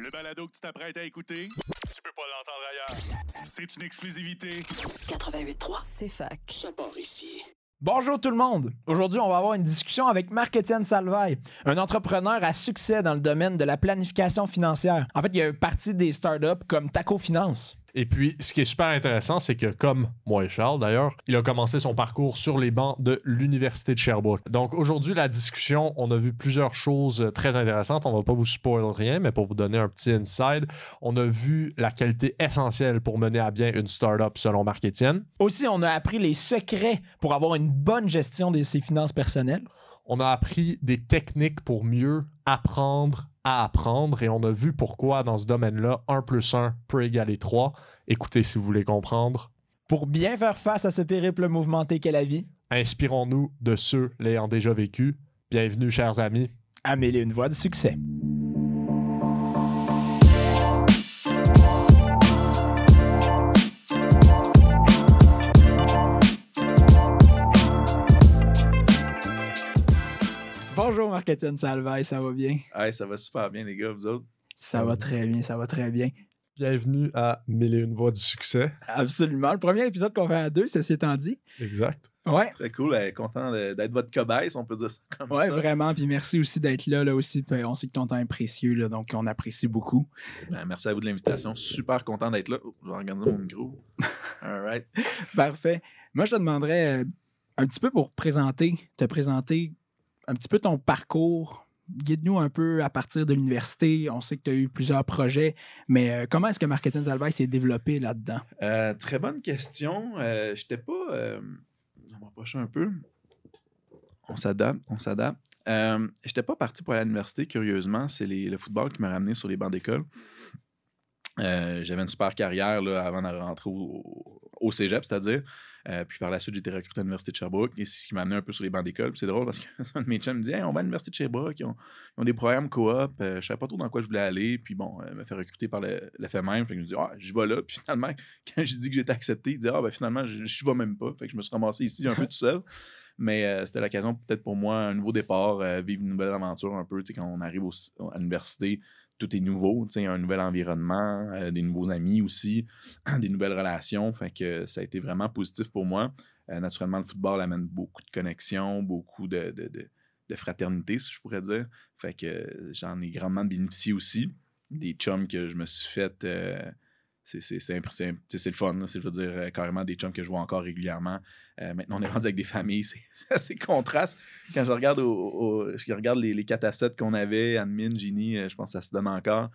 Le balado que tu t'apprêtes à écouter, tu peux pas l'entendre ailleurs. C'est une exclusivité. 88.3, c'est fac. Ça part ici. Bonjour tout le monde. Aujourd'hui, on va avoir une discussion avec Marc-Étienne Salvaille, un entrepreneur à succès dans le domaine de la planification financière. En fait, il y a une partie des startups comme Taco Finance. Et puis, ce qui est super intéressant, c'est que, comme moi et Charles d'ailleurs, il a commencé son parcours sur les bancs de l'Université de Sherbrooke. Donc, aujourd'hui, la discussion, on a vu plusieurs choses très intéressantes. On va pas vous spoiler rien, mais pour vous donner un petit inside, on a vu la qualité essentielle pour mener à bien une startup selon Marc Etienne. Aussi, on a appris les secrets pour avoir une bonne gestion de ses finances personnelles. On a appris des techniques pour mieux apprendre à apprendre et on a vu pourquoi dans ce domaine-là, 1 plus 1 peut égaler 3. Écoutez si vous voulez comprendre. Pour bien faire face à ce périple mouvementé qu'est la vie, Inspirons-nous de ceux l'ayant déjà vécu. Bienvenue, chers amis. améliorez une voie de succès. Bonjour Marc-Étienne Salvaille, ça va bien? Hey, ça va super bien, les gars, vous autres? Ça va très bien, ça va très bien. Bienvenue à Mille et une voix du succès. Absolument. Le premier épisode qu'on fait à deux, ceci étant dit. Exact. Ouais, Très cool, euh, content d'être votre cobaye, si on peut dire ça comme ouais, ça. vraiment. Puis merci aussi d'être là, là aussi. Puis on sait que ton temps est précieux, là, donc on apprécie beaucoup. Ben, merci à vous de l'invitation. Super content d'être là. Oh, je vais organiser mon micro. All right. Parfait. Moi, je te demanderais euh, un petit peu pour présenter, te présenter un petit peu ton parcours. Guide-nous un peu à partir de l'université. On sait que tu as eu plusieurs projets, mais euh, comment est-ce que Marketing Salvaille s'est développé là-dedans? Euh, très bonne question. Euh, J'étais pas. Euh, on va rapprocher un peu. On s'adapte, on s'adapte. Euh, J'étais pas parti pour aller à l'université, curieusement. C'est le football qui m'a ramené sur les bancs d'école. J'avais une super carrière là, avant de rentrer au, au cégep, c'est-à-dire. Euh, puis par la suite, j'ai été recruté à l'Université de Sherbrooke et c'est ce qui m'a amené un peu sur les bancs d'école. C'est drôle parce que un de mes chums me dit Hey, on va à l'Université de Sherbrooke, ils ont, des programmes coop. Euh, je savais pas trop dans quoi je voulais aller. Puis bon, euh, me fait recruter par le, fait même. Fait que je me dis Ah, j'y vais là. Puis finalement, quand j'ai dit que j'étais accepté, il dit Ah, ben finalement, je je vais même pas. Fait que je me suis ramassé ici un peu tout seul. Mais euh, c'était l'occasion peut-être pour moi, un nouveau départ, vivre une nouvelle aventure un peu. Tu sais, quand on arrive à l'université, tout est nouveau, un nouvel environnement, euh, des nouveaux amis aussi, des nouvelles relations. Fait que ça a été vraiment positif pour moi. Euh, naturellement, le football amène beaucoup de connexions, beaucoup de, de, de- de fraternité, si je pourrais dire. Fait que euh, j'en ai grandement bénéficié aussi. Des chums que je me suis fait. C'est le fun. C'est, je veux dire, euh, carrément des chums que je vois encore régulièrement. Euh, maintenant, on est rendu avec des familles. C'est, assez contraste. Quand je regarde, au, je regarde les, les catastrophes qu'on avait, Admin, Ginny, euh, je pense que ça se donne encore.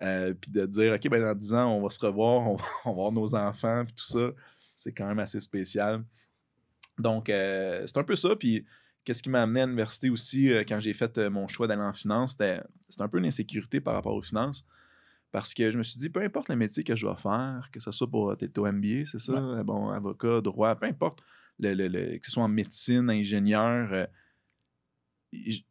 Puis de dire, OK, ben dans 10 ans, on va se revoir, on va, voir nos enfants, puis tout ça, c'est quand même assez spécial. Donc, c'est un peu ça. Puis, qu'est-ce qui m'a amené à l'université aussi quand j'ai fait mon choix d'aller en finance? C'était un peu une insécurité par rapport aux finances. Parce que je me suis dit, peu importe le métier que je vais faire, que ce soit pour t'es au MBA, c'est ça, euh, bon, avocat, droit, peu importe, le, le- le- que ce soit en médecine, ingénieur, euh,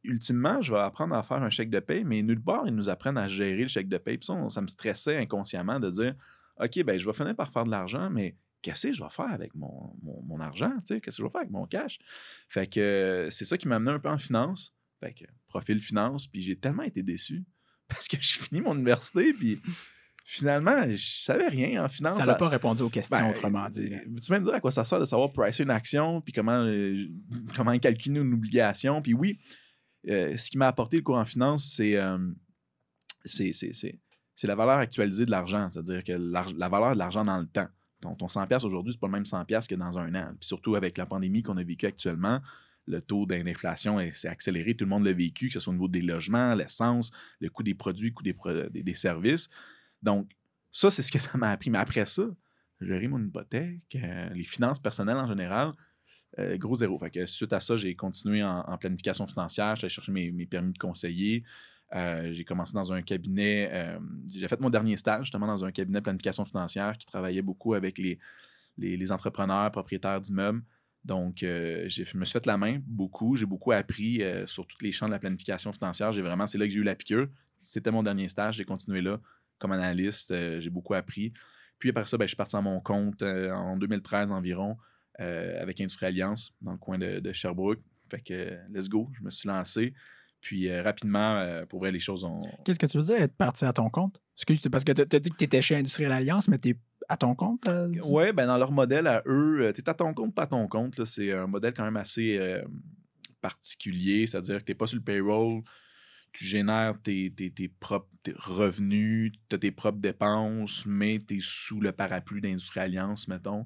ultimement, je vais apprendre à faire un chèque de paye, mais nulle part, ils nous apprennent à gérer le chèque de paye. Puis ça, on- ça me stressait inconsciemment de dire, OK, ben, je vais finir par faire de l'argent, mais qu'est-ce que je vais faire avec mon, mon, mon argent? tu sais? Qu'est-ce que je vais faire avec mon cash? Fait que euh, c'est ça qui m'a amené un peu en finance. Fait que profil finance, puis j'ai tellement été déçu parce que je finis mon université, puis finalement, je savais rien en finance. Ça n'a pas répondu aux questions, Ben, autrement dit. là. Tu vas me dire à quoi ça sert de savoir pricer une action, puis comment, euh, comment calculer une obligation? Puis oui, euh, ce qui m'a apporté le cours en finance, c'est euh, c'est- c'est- c'est- c'est la valeur actualisée de l'argent, c'est-à-dire que la valeur de l'argent dans le temps. Ton, ton 100$ aujourd'hui, c'est pas le même 100$ que dans un an. Puis surtout avec la pandémie qu'on a vécue actuellement, le taux d'inflation est- s'est accéléré. Tout le monde l'a vécu, que ce soit au niveau des logements, l'essence, le coût des produits, le coût des, services. Donc, ça, c'est ce que ça m'a appris. Mais après ça, gérer mon hypothèque, euh, les finances personnelles en général, euh, gros zéro. Fait que suite à ça, j'ai continué en, planification financière. J'allais chercher mes, permis de conseiller. Euh, j'ai commencé dans un cabinet. euh, j'ai fait mon dernier stage justement dans un cabinet de planification financière qui travaillait beaucoup avec les entrepreneurs, propriétaires d'immeubles. Donc, euh, je me suis fait la main beaucoup. J'ai beaucoup appris euh, sur tous les champs de la planification financière. J'ai vraiment, c'est là que j'ai eu la piqûre. C'était mon dernier stage. J'ai continué là comme analyste. Euh, j'ai beaucoup appris. Puis après ça, ben, je suis parti à mon compte en 2013 environ avec Industrie Alliance dans le coin de, de Sherbrooke. Fait que let's go, je me suis lancé. Puis rapidement, pour vrai, les choses ont. Qu'est-ce que tu veux dire être parti à ton compte? Parce que tu as dit que tu étais chez Industriel Alliance, mais tu à ton compte? euh? Ouais, ben dans leur modèle à eux, tu es à ton compte, pas à ton compte. C'est un modèle quand même assez euh, particulier, c'est-à-dire que tu n'es pas sur le payroll, tu génères tes, tes- tes propres tes revenus, tu as tes propres dépenses, mais tu es sous le parapluie d'Industrie Alliance, mettons.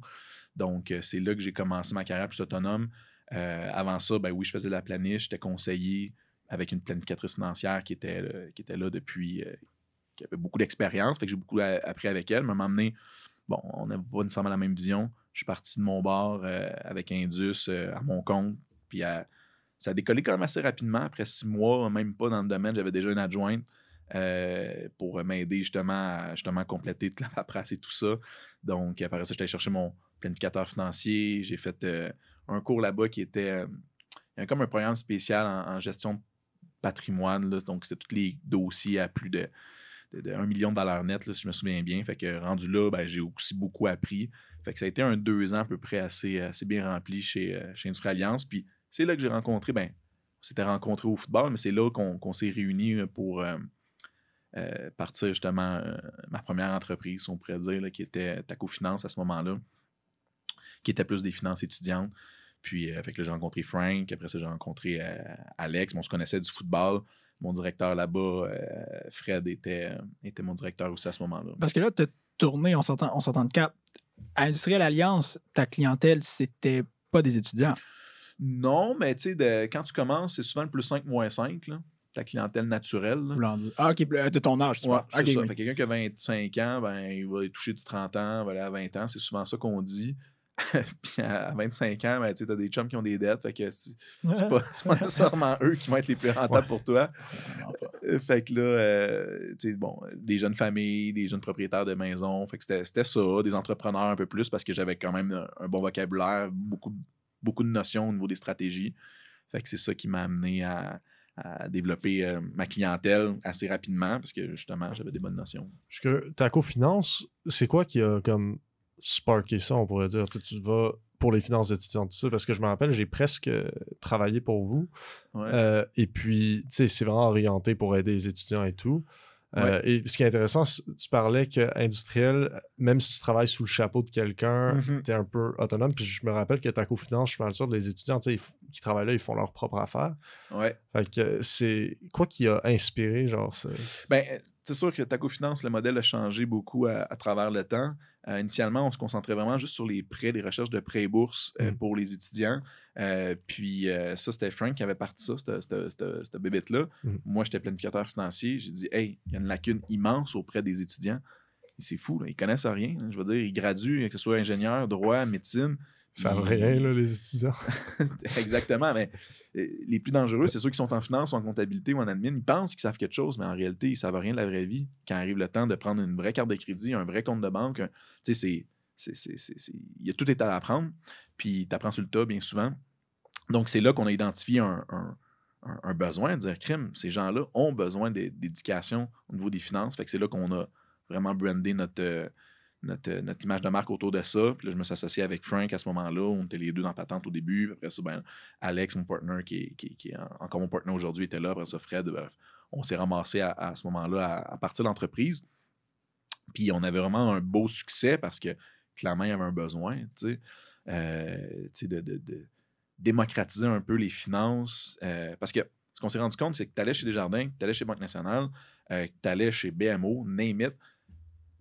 Donc, euh, c'est là que j'ai commencé ma carrière plus autonome. Euh, avant ça, ben oui, je faisais de la planiche, j'étais conseiller avec une planificatrice financière qui était, euh, qui était là depuis, euh, qui avait beaucoup d'expérience, fait que j'ai beaucoup appris avec elle, moment donné, bon, on n'avait pas nécessairement la même vision. Je suis parti de mon bar euh, avec Indus euh, à mon compte, puis ça a décollé quand même assez rapidement. Après six mois, même pas dans le domaine, j'avais déjà une adjointe euh, pour m'aider justement à justement compléter toute la paperasse et tout ça. Donc, après ça, j'étais allé chercher mon planificateur financier. J'ai fait un cours là-bas qui était il y avait comme un programme spécial en, en gestion de patrimoine. là. Donc, c'était tous les dossiers à plus de, de, de 1 million de valeurs nettes, là, si je me souviens bien. Fait que rendu là, ben, j'ai aussi beaucoup appris. Fait que ça a été un deux ans à peu près assez, assez bien rempli chez, euh, chez Alliance. Puis c'est là que j'ai rencontré, ben, on s'était rencontrés au football, mais c'est là qu'on s'est réunis euh, pour euh, partir justement ma première entreprise, on pourrait dire, qui était Taco Finance à ce moment-là, qui était plus des finances étudiantes. Puis, fait que j'ai rencontré Frank. Après ça, j'ai rencontré Alex. On se connaissait du football. Mon directeur là-bas, euh, Fred, était, euh, était mon directeur aussi à ce moment-là. Parce que là, tu as tourné, on s'entend on s'entend de cap. À Industriel Alliance, ta clientèle, c'était pas des étudiants. Non, mais tu sais, quand tu commences, c'est souvent le plus 5 moins 5, là, ta clientèle naturelle. là. Ah, ok, de ton âge, tu Ouais, vois. c'est Ok, ça. oui. Quelqu'un qui a 25 ans, ben, il va toucher du 30 ans, va aller à 20 ans. C'est souvent ça qu'on dit. Puis à 25 ans, ben, tu as des chums qui ont des dettes. Fait que c'est c'est pas, c'est pas nécessairement eux qui vont être les plus rentables Ouais. pour toi. Euh, Fait que là, euh, tu sais, bon, des jeunes familles, des jeunes propriétaires de maisons. Fait que c'était c'était ça, des entrepreneurs un peu plus parce que j'avais quand même un, un bon vocabulaire, beaucoup, de- beaucoup de notions au niveau des stratégies. Fait que c'est ça qui m'a amené à, à développer euh, ma clientèle assez rapidement parce que justement, j'avais des bonnes notions. Curieux, Taco Finance, c'est quoi qui a comme sparké ça, on pourrait dire? Tu, sais, tu vas pour les finances étudiantes, tout ça, parce que je me rappelle, j'ai presque euh, travaillé pour vous. Ouais. Euh, et puis, tu sais, c'est vraiment orienté pour aider les étudiants et tout. Euh, Et ce qui est intéressant, tu parlais que industriel, même si tu travailles sous le chapeau de quelqu'un, Mhm. tu es un peu autonome. Puis je me rappelle que Taco Finance, je suis mal sûr, les étudiants ils qui travaillent là, ils font leur propre affaire. ouais. Fait que c'est quoi qui a inspiré, genre, ça? Ben, c'est sûr que Taco Finance, le modèle a changé beaucoup à, à travers le temps. Euh, initialement, on se concentrait vraiment juste sur les prêts, les recherches de prêts et bourses euh, Mm. pour les étudiants. Euh, puis ça, c'était Frank qui avait parti ça, cette, bébête-là. Mm. Moi, j'étais planificateur financier. J'ai dit, hey, il y a une lacune immense auprès des étudiants. C'est fou, là, ils connaissent rien. hein. Je veux dire, ils graduent, que ce soit ingénieur, droit, médecine. Ça veut rien, là, les étudiants. Exactement, mais euh, les plus dangereux, c'est ceux qui sont en finance ou en comptabilité ou en admin. Ils pensent qu'ils savent quelque chose, mais en réalité, ils savent rien de la vraie vie. Quand arrive le temps de prendre une vraie carte de crédit, un vrai compte de banque, tu sais, c'est- c'est. c'est- c'est- c'est- Il y a tout est à apprendre, puis tu apprends sur le tas bien souvent. Donc, c'est là qu'on a identifié un, un- un- besoin, de dire crime, ces gens-là ont besoin d'é- d'éducation au niveau des finances. Fait que c'est là qu'on a vraiment brandé notre, euh, notre, euh, notre image de marque autour de ça. Puis là, je me suis associé avec Frank à ce moment-là. On était les deux dans Patente au début. Après ça, ben, Alex, mon partner, qui est, encore mon partner aujourd'hui, était là. Après ça, Fred, bref, on s'est ramassé à, ce moment-là à, partir de l'entreprise. Puis on avait vraiment un beau succès parce que clairement, il y avait un besoin, tu sais, euh, de démocratiser un peu les finances. euh, parce que ce qu'on s'est rendu compte, c'est que tu allais chez Desjardins, tu allais chez Banque Nationale, euh, tu allais chez BMO, name it,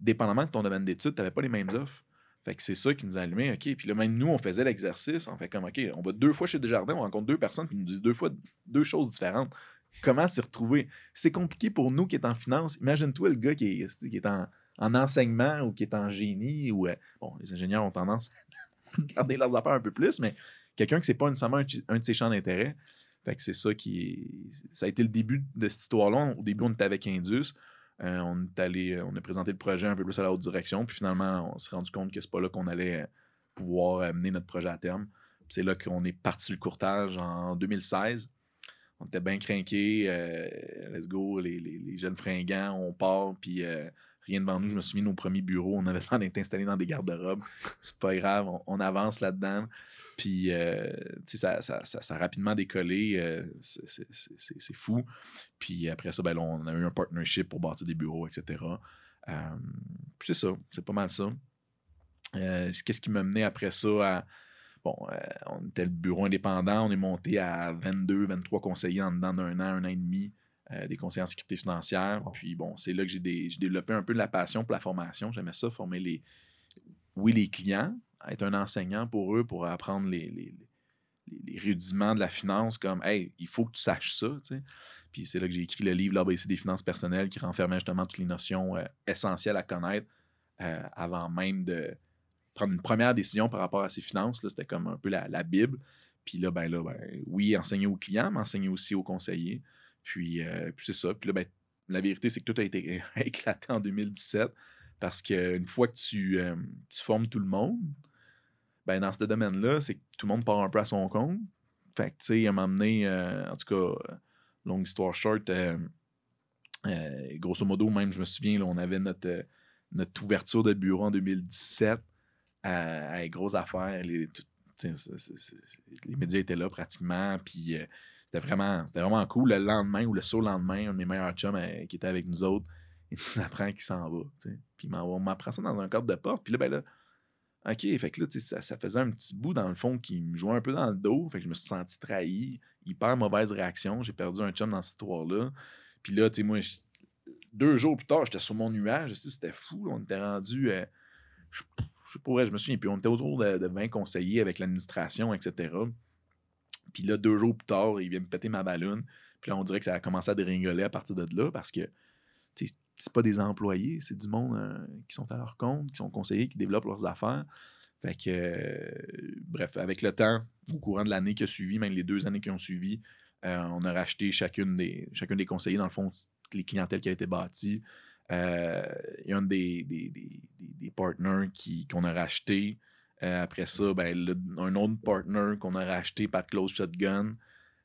dépendamment de ton domaine d'études, tu n'avais pas les mêmes offres. Fait que c'est ça qui nous a allumé. OK. Puis là, même nous, on faisait l'exercice. On fait comme, OK, on va deux fois chez Desjardins, on rencontre deux personnes qui nous disent deux fois deux choses différentes. Comment s'y retrouver? C'est compliqué pour nous qui est en finance. Imagine-toi le gars qui est, qui est en, en enseignement ou qui est en génie ou. euh, bon, les ingénieurs ont tendance à garder leurs affaires un peu plus, mais quelqu'un qui c'est pas nécessairement un, un de ses champs d'intérêt. Fait que c'est ça qui Ça a été le début de cette histoire-là. Au début, on était avec Indus. Euh, on est allé, on a présenté le projet un peu plus à la haute direction, puis finalement, on s'est rendu compte que c'est pas là qu'on allait pouvoir amener notre projet à terme. C'est là qu'on est parti le courtage en 2016. On était bien craqués. let's go, les, les- les jeunes fringants, on part. Puis euh, rien devant nous. Je me souviens, nos premiers bureaux, on avait l'air d'être installés dans des garde-robes. C'est pas grave, on avance là-dedans. Puis, euh, tu sais, ça, ça, ça, ça a rapidement décollé. euh, c'est- fou. Puis après ça, ben, là, on a eu un partnership pour bâtir des bureaux, etc. Euh, c'est ça, c'est pas mal ça. Euh, Qu'est-ce qui m'a mené après ça à. Bon, on était le bureau indépendant, on est monté à 22, 23 conseillers en dedans d'un an, un an et demi, des conseillers en sécurité financière. Wow. Puis bon, c'est là que j'ai développé un peu de la passion pour la formation. J'aimais ça, former les. Oui, les clients, être un enseignant pour eux, pour apprendre les, rudiments de la finance, comme Hey, il faut que tu saches ça. Puis c'est là que j'ai écrit le livre L'ABC des finances personnelles qui renfermait justement toutes les notions euh, essentielles à connaître euh, avant même de prendre une première décision par rapport à ses finances. C'était comme un peu la, Bible. Puis là, ben là, ben, oui, enseigner aux clients, mais enseigner aussi aux conseillers. Puis, euh, puis c'est ça. Puis là, ben, la vérité, c'est que tout a été éclaté en 2017 parce qu'une fois que tu, tu formes tout le monde, ben, dans ce domaine-là, c'est que tout le monde part un peu à son compte. Fait que, tu sais, à m'amener, en tout cas, euh, longue histoire short, euh, euh, grosso modo, même, je me souviens, on avait notre, euh, notre ouverture de bureau en 2017 à, à grosse affaire. Les, les médias étaient là pratiquement. Puis euh, c'était vraiment, vraiment cool. Le lendemain ou le surlendemain, un de mes meilleurs chums euh, qui était avec nous autres, il nous apprend qu'il s'en va. tu sais. Puis on m'apprend ça dans un cadre de porte. Puis là, ben là, OK, fait que là, ça, faisait un petit bout dans le fond qui me jouait un peu dans le dos. Fait que je me suis senti trahi. Hyper mauvaise réaction. J'ai perdu un chum dans cette histoire-là. Puis là, tu sais, moi, deux jours plus tard, j'étais sur mon nuage. C'était fou. On était rendu. euh, je, je ouais, je me souviens. Puis on était autour de, de 20 conseillers avec l'administration, etc. Puis là, deux jours plus tard, il vient me péter ma ballonne. Puis là, on dirait que ça a commencé à déringoler à partir de là parce que c'est pas des employés, c'est du monde euh, qui sont à leur compte, qui sont conseillers, qui développent leurs affaires. Fait que, euh, bref, avec le temps, au courant de l'année qui a suivi, même les deux années qui ont suivi, euh, on a racheté chacune des, chacun des conseillers, dans le fond, les clientèles qui avaient été bâties. Il y a un des, des, des, des- partners qu'on a racheté. Après ça, ben, un autre partner qu'on a racheté par Close Shotgun.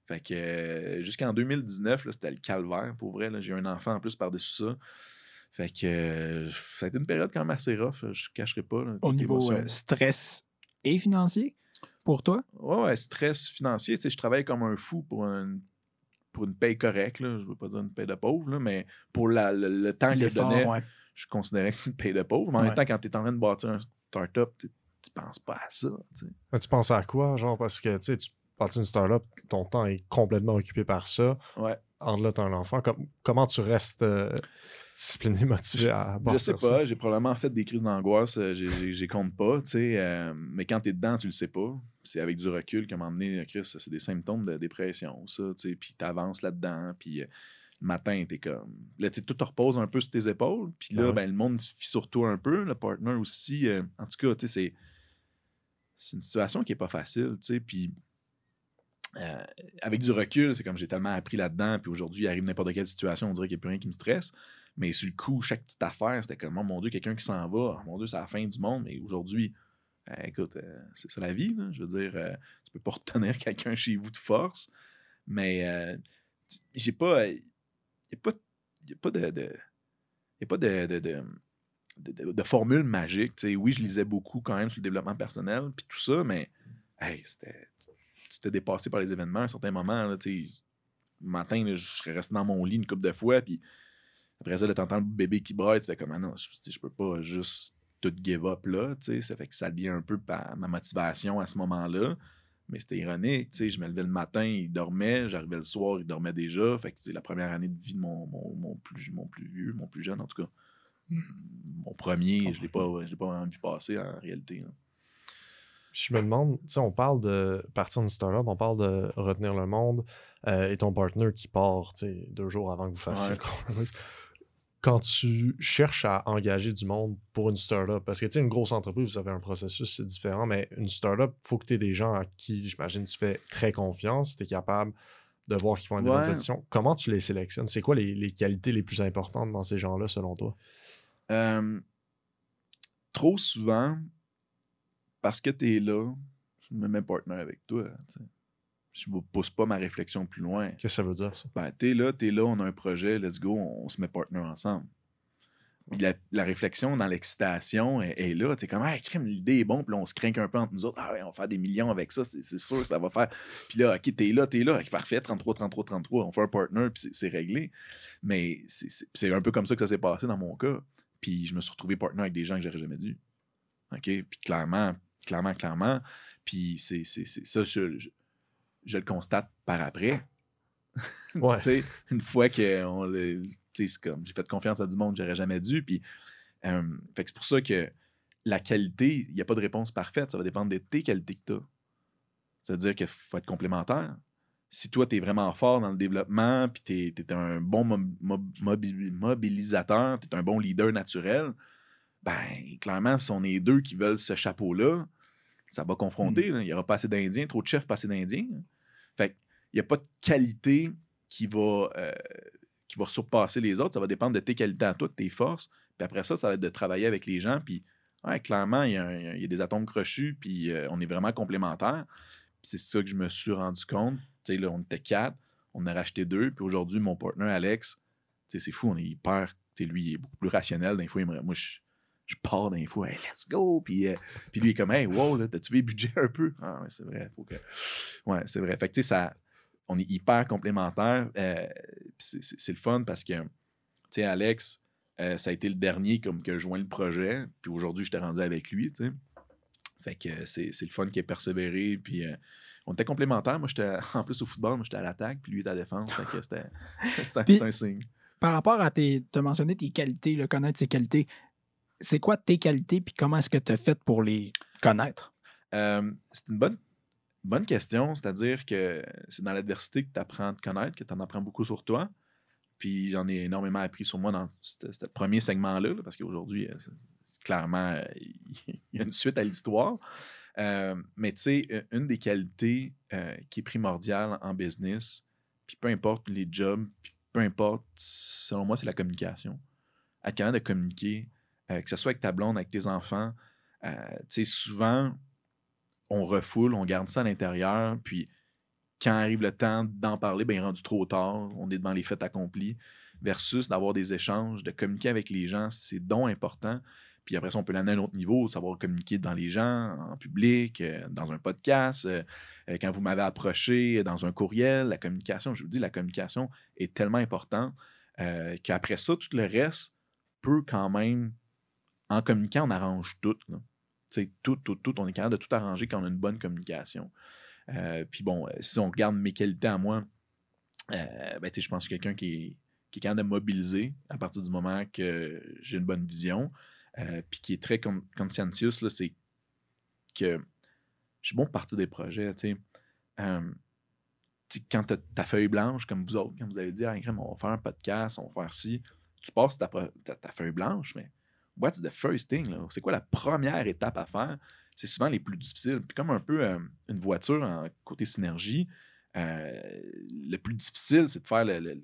Fait que euh, jusqu'en 2019, là, c'était le calvaire pour vrai. là. J'ai un enfant en plus par-dessus ça. Fait que euh, ça a été une période quand même assez rough, je ne cacherai pas. là, Au niveau euh, stress et financier pour toi? Ouais, ouais, stress financier. Tu sais, je travaille comme un fou pour, un- pour une paye correcte. Là. Je veux pas dire une paye de pauvre, là, mais pour la- le, le temps que je donnais, ouais. je considérais que c'est une paye de pauvre. Mais en Ouais. même temps, quand tu es en train de bâtir un start-up, tu tu penses pas à ça. tu penses à quoi, genre, parce que, tu partis d'une startup, ton temps est complètement occupé par ça. Ouais. En là, t'as un enfant. Com- comment tu restes euh, discipliné, motivé à Je sais pas, j'ai probablement fait des crises d'angoisse, euh, j'ai compte pas, tu sais, euh, mais quand t'es dedans, tu le sais pas. C'est avec du recul qu'à m'emmener, Chris, c'est des symptômes de dépression, ça, tu sais, puis t'avances là-dedans, puis euh, le matin, t'es comme. Là, tu tout te repose un peu sur tes épaules, puis là, Ah ouais. ben, le monde vit sur toi un peu, le partner aussi. euh, en tout cas, tu sais, c'est. C'est une situation qui est pas facile, tu sais, puis. Euh, avec du recul, c'est comme j'ai tellement appris là-dedans, puis aujourd'hui, il arrive n'importe quelle situation, on dirait qu'il n'y a plus rien qui me stresse. Mais sur le coup, chaque petite affaire, c'était comme, oh mon Dieu, quelqu'un qui s'en va, oh mon Dieu, c'est la fin du monde. Mais aujourd'hui, euh, écoute, euh, c'est la vie. Je veux dire, tu peux pas retenir quelqu'un chez vous de force. Mais j'ai pas. Il n'y a pas, a pas de. de y a pas de, de, de, oui, je lisais beaucoup quand même sur le développement personnel, puis tout ça, mais c'était. Tu t'es dépassé par les événements à un certain moment. Là, le matin, là, je serais resté dans mon lit une couple de fois, puis après ça, t'entends le bébé qui braille, tu fais comme, ah non, je, peux pas juste tout give up là, tu sais, ça fait que ça devient un peu ma motivation à ce moment-là. Mais c'était ironique, tu sais, je me levais le matin, il dormait, j'arrivais le soir, il dormait déjà. Fait que c'est la première année de vie de mon, mon, mon plus, mon plus vieux, mon plus jeune en tout cas. Mon premier, je l'ai pas, je l'ai pas vraiment vu passer en réalité. Je me demande, tu sais, on parle de partir d'une startup, on parle de retenir le monde euh, et ton partenaire qui part, tu sais, deux jours avant que vous fassiez Ouais. le. Quand tu cherches à engager du monde pour une startup, parce que tu sais, une grosse entreprise, vous avez un processus, c'est différent, mais une startup, il faut que tu aies des gens à qui, j'imagine, tu fais très confiance, tu es capable de voir qu'ils font bonnes Ouais. Comment tu les sélectionnes? C'est quoi les, les qualités les plus importantes dans ces gens-là, selon toi? Euh, trop souvent, parce que tu es là, je me mets partenaire avec toi. Je ne pousse pas ma réflexion plus loin. Qu'est-ce que ça veut dire, ça? Ben, t'es là, t'es là, on a un projet, let's go, on, on se met partner ensemble. La, la réflexion dans l'excitation est, est là. Tu comme, hey, crème, l'idée est bonne. Puis là, on se craint un peu entre nous autres. Ah ouais, on va faire des millions avec ça. C'est sûr, ça va faire. Puis là, OK, t'es là, t'es là. Parfait, 33, 33, 33. On fait un partner, puis c'est- réglé. Mais c'est un peu comme ça que ça s'est passé dans mon cas. Puis je me suis retrouvé partner avec des gens que j'aurais jamais dû. OK? Puis clairement, clairement, clairement. Puis c'est ça, je, je, je le constate par après. Ouais. Une fois que on le- comme j'ai fait confiance à du monde que j'aurais jamais dû. Puis, euh, c'est pour ça que la qualité, il n'y a pas de réponse parfaite. Ça va dépendre de tes qualités que tu as. C'est-à-dire qu'il faut être complémentaire. Si toi, tu es vraiment fort dans le développement, puis tu es, un bon mo- mo- mobi- mobilisateur, tu es un bon leader naturel, ben, clairement, si on est deux qui veulent ce chapeau-là, ça va confronter. là. Il n'y aura pas assez d'Indiens, trop de chefs, pas assez d'Indiens. Fait qu'il n'y a pas de qualité qui va, euh, qui va surpasser les autres. Ça va dépendre de tes qualités à toi, de tes forces. Puis après ça, ça va être de travailler avec les gens. Puis, ouais, clairement, il y, a un- il y a des atomes crochus, puis euh, on est vraiment complémentaires. C'est ça que je me suis rendu compte. Tu sais, là, on était quatre, on en a racheté deux. Puis aujourd'hui, mon partenaire Alex, tu sais, c'est fou, on est hyper. Tu sais, lui, il est beaucoup plus rationnel. Des fois, il me- moi, je, je pars d'un fois, hey, let's go. Puis, euh, puis lui, il est comme, hey, wow, t'as-tu vu le budget un peu? Ah, ouais, c'est vrai. Faut que... Ouais, c'est vrai. Fait que, tu sais, ça, on est hyper complémentaires. euh, c'est- le fun parce que, tu sais, Alex, euh, ça a été le dernier comme que joint le projet. Puis aujourd'hui, j'étais rendu avec lui, tu sais. Fait que c'est le fun qui a persévéré. Puis on était complémentaires. Moi, j'étais en plus au football, moi, j'étais à l'attaque, puis lui, il était à la défense. Fait que c'était un signe. Par rapport à tes. Tu as mentionné tes qualités, le connaître ses qualités. C'est quoi tes qualités, puis comment est-ce que tu as fait pour les connaître? Euh, c'est une bonne, bonne question. C'est-à-dire que c'est dans l'adversité que tu apprends à te connaître, que tu en apprends beaucoup sur toi. Puis j'en ai énormément appris sur moi dans ce premier segment-là, là, parce qu'aujourd'hui, euh, clairement, euh, il y a une suite à l'histoire. Mais tu sais, une des qualités qui est primordiale en business, puis peu importe les jobs, puis peu importe, selon moi, c'est la communication. Être capable de communiquer, euh, que ce soit avec ta blonde, avec tes enfants. euh, tu sais, souvent, on refoule, on garde ça à l'intérieur, puis quand arrive le temps d'en parler, ben, il est rendu trop tard, on est devant les faits accomplis, versus d'avoir des échanges, de communiquer avec les gens, c'est donc important. Puis après ça, on peut l'amener à un autre niveau, savoir communiquer dans les gens, en public, euh, dans un podcast, quand vous m'avez approché, dans un courriel, la communication, je vous dis, la communication est tellement importante qu'après ça, tout le reste peut quand même, en communiquant, on arrange tout. là. Tout, tout, tout, on est capable de tout arranger quand on a une bonne communication. Euh, puis bon, euh, si on regarde mes qualités à moi, euh, ben, je pense que quelqu'un qui est, qui est capable de mobiliser à partir du moment que j'ai une bonne vision, euh, puis qui est très con- conscientious, c'est que je suis bon pour partir des projets. tu sais. Euh, tu sais, quand tu as ta feuille blanche, comme vous autres, quand vous avez dit, ah, on va faire un podcast, on va faire ci, tu passes ta, ta- ta feuille blanche, mais what's the first thing? C'est quoi la première étape à faire? C'est souvent les plus difficiles. Puis comme un peu euh, une voiture en côté synergie, euh, le plus difficile, c'est de faire le,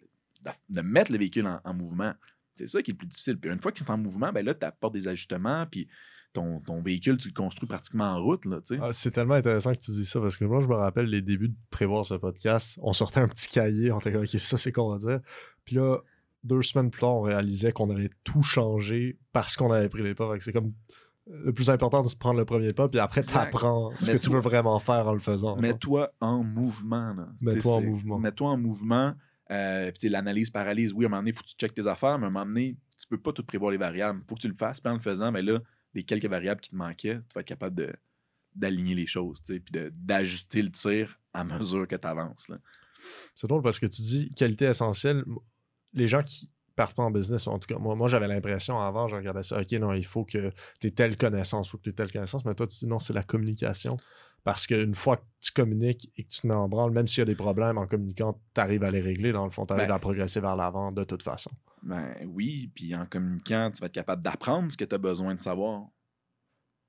de, mettre le véhicule en, en mouvement. C'est ça qui est le plus difficile. Puis une fois qu'il est en mouvement, ben là, tu apportes des ajustements, puis ton, ton véhicule, tu le construis pratiquement en route. Ah, c'est tellement intéressant que tu dis ça parce que moi, je me rappelle les débuts de prévoir ce podcast. On sortait un petit cahier, on était comme, OK, ça, c'est qu'on va dire. Puis là, deux semaines plus tard, on réalisait qu'on allait tout changer parce qu'on avait pris les pas. C'est comme le plus important, c'est de prendre le premier pas, puis après, tu apprends ce Mais que tu veux vraiment faire en le faisant. Mets-toi en mouvement. Mets-toi en mouvement. Mets-toi en mouvement. Euh, puis l'analyse, paralyse, oui, à un moment donné, il faut que tu checkes tes affaires, mais à un moment donné, tu peux pas tout prévoir les variables. Il faut que tu le fasses. Puis en le faisant, ben là, les quelques variables qui te manquaient, tu vas être capable d'aligner les choses, puis d'ajuster le tir à mesure que tu avances. C'est drôle parce que tu dis qualité essentielle. Les gens qui partent pas en business, en tout cas, moi, moi j'avais l'impression avant, je regardais ça, OK, non, il faut que tu aies telle connaissance, il faut que tu aies telle connaissance, mais toi, tu dis non, c'est la communication. Parce qu'une fois que tu communiques et que tu te mets en branle, même s'il y a des problèmes en communiquant, tu arrives à les régler. Dans le fond, tu arrives Ben. à progresser vers l'avant de toute façon. Ben oui, puis en communiquant, tu vas être capable d'apprendre ce que tu as besoin de savoir.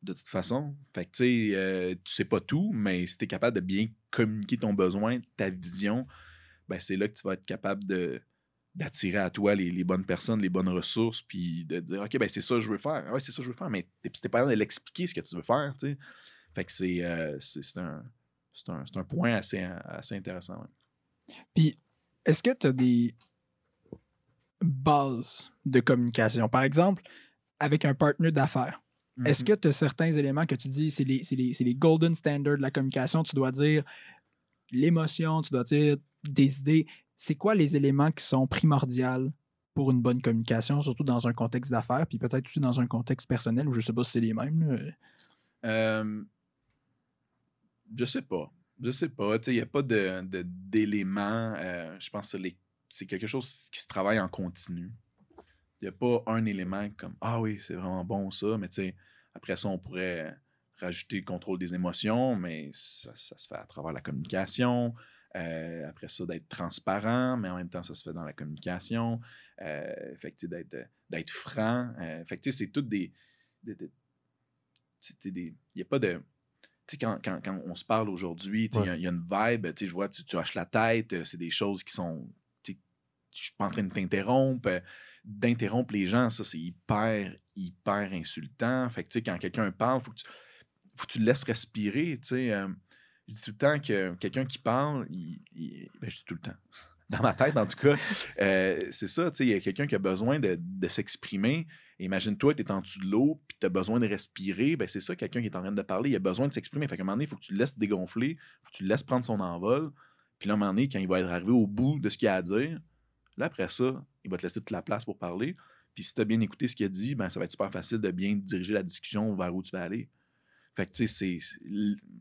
De toute façon. Fait que tu sais, euh, tu sais pas tout, mais si tu es capable de bien communiquer ton besoin, ta vision, ben c'est là que tu vas être capable de d'attirer à toi les, les bonnes personnes, les bonnes ressources, puis de dire OK, ben c'est ça que je veux faire. Ouais, c'est ça que je veux faire, mais t'es pas capable de l'expliquer ce que tu veux faire. Fait que c'est euh, un, c'est un, c'est un point assez, assez intéressant. ouais. Puis, est-ce que tu as des. bases de communication? Par exemple, avec un partenaire d'affaires. Est-ce Mhm. que tu as certains éléments que tu dis, c'est les, c'est les- c'est les golden standards de la communication, tu dois dire l'émotion, tu dois dire des idées. C'est quoi les éléments qui sont primordiaux pour une bonne communication, surtout dans un contexte d'affaires, puis peut-être aussi dans un contexte personnel où je sais pas si c'est les mêmes. Euh, je sais pas. Je sais pas. Il n'y a pas de- de- d'éléments. euh, je pense que c'est quelque chose qui se travaille en continu. Il n'y a pas un élément comme Ah oui, c'est vraiment bon ça, mais après ça, on pourrait rajouter le contrôle des émotions, mais ça se fait à travers la communication. Euh, après ça, d'être transparent, mais en même temps, ça se fait dans la communication. Euh, fait que, tu sais, d'être, d'être franc. Euh, fait que, c'est toutes des. Il n'y a pas de. Tu sais, quand, quand- quand on se parle aujourd'hui, il y a- il y, a une vibe, tu sais, je vois, tu, tu hoches la tête, euh, c'est des choses qui sont. tu sais, Je suis pas en train de t'interrompre. euh, D'interrompre les gens, ça, c'est hyper, hyper insultant. Fait que, tu sais, quand quelqu'un parle, faut que tu, faut que tu le laisses respirer, tu sais. Je dis tout le temps que quelqu'un qui parle, il, ben, je dis tout le temps. Dans ma tête, en tout cas, euh, c'est ça, tu sais, il y a quelqu'un qui a besoin de, de s'exprimer. Imagine-toi, tu es en dessous de l'eau, puis tu as besoin de respirer. Ben, c'est ça, quelqu'un qui est en train de parler, il a besoin de s'exprimer. Fait qu'à un moment donné, il faut que tu le laisses dégonfler, faut que tu le laisses prendre son envol. Puis là, à un moment donné, quand il va être arrivé au bout de ce qu'il a à dire, là, après ça, il va te laisser toute la place pour parler. Puis si tu as bien écouté ce qu'il a dit, ben, ça va être super facile de bien diriger la discussion vers où tu vas aller. Fait que, tu sais, c'est-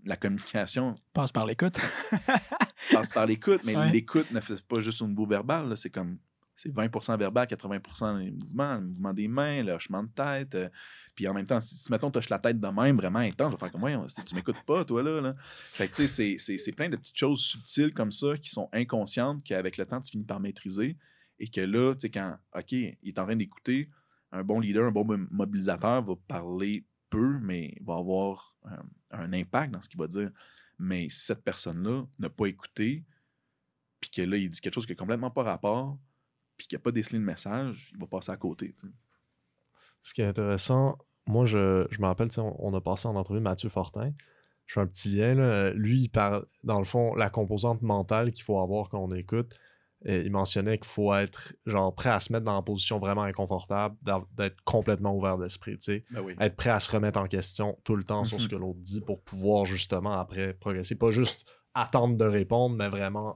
la communication Passe par l'écoute. passe par l'écoute, mais Ouais. l'écoute ne fait pas juste au niveau verbal. C'est comme c'est 20% verbal, 80% les mouvements, le mouvement des mains, le hochement de tête. euh, puis en même temps, si, si, mettons, tu la tête de même, vraiment intense, je vais faire comme moi, si tu m'écoutes pas, toi là. là. Fait que tu sais, c'est- plein de petites choses subtiles comme ça qui sont inconscientes qu'avec le temps, tu finis par maîtriser. Et que là, tu sais, quand, OK, il est en train d'écouter, un bon leader, un bon mo- mobilisateur va parler peu, mais va avoir euh, un impact dans ce qu'il va dire. Mais si cette personne-là n'a pas écouté, puis que là, il dit quelque chose qui n'a complètement pas rapport, puis qu'il n'a pas décelé le message, il va passer à côté. Ce qui est intéressant, moi, je, je me rappelle, on, on a passé en entrevue Mathieu Fortin. Je fais un petit lien. Là. Lui, il parle, dans le fond, la composante mentale qu'il faut avoir quand on écoute. Et il mentionnait qu'il faut être genre prêt à se mettre dans une position vraiment inconfortable, d'être complètement ouvert d'esprit, tu sais. Ben oui. Être prêt à se remettre en question tout le temps sur ce Mhm. que l'autre dit pour pouvoir justement après progresser. Pas juste attendre de répondre, mais vraiment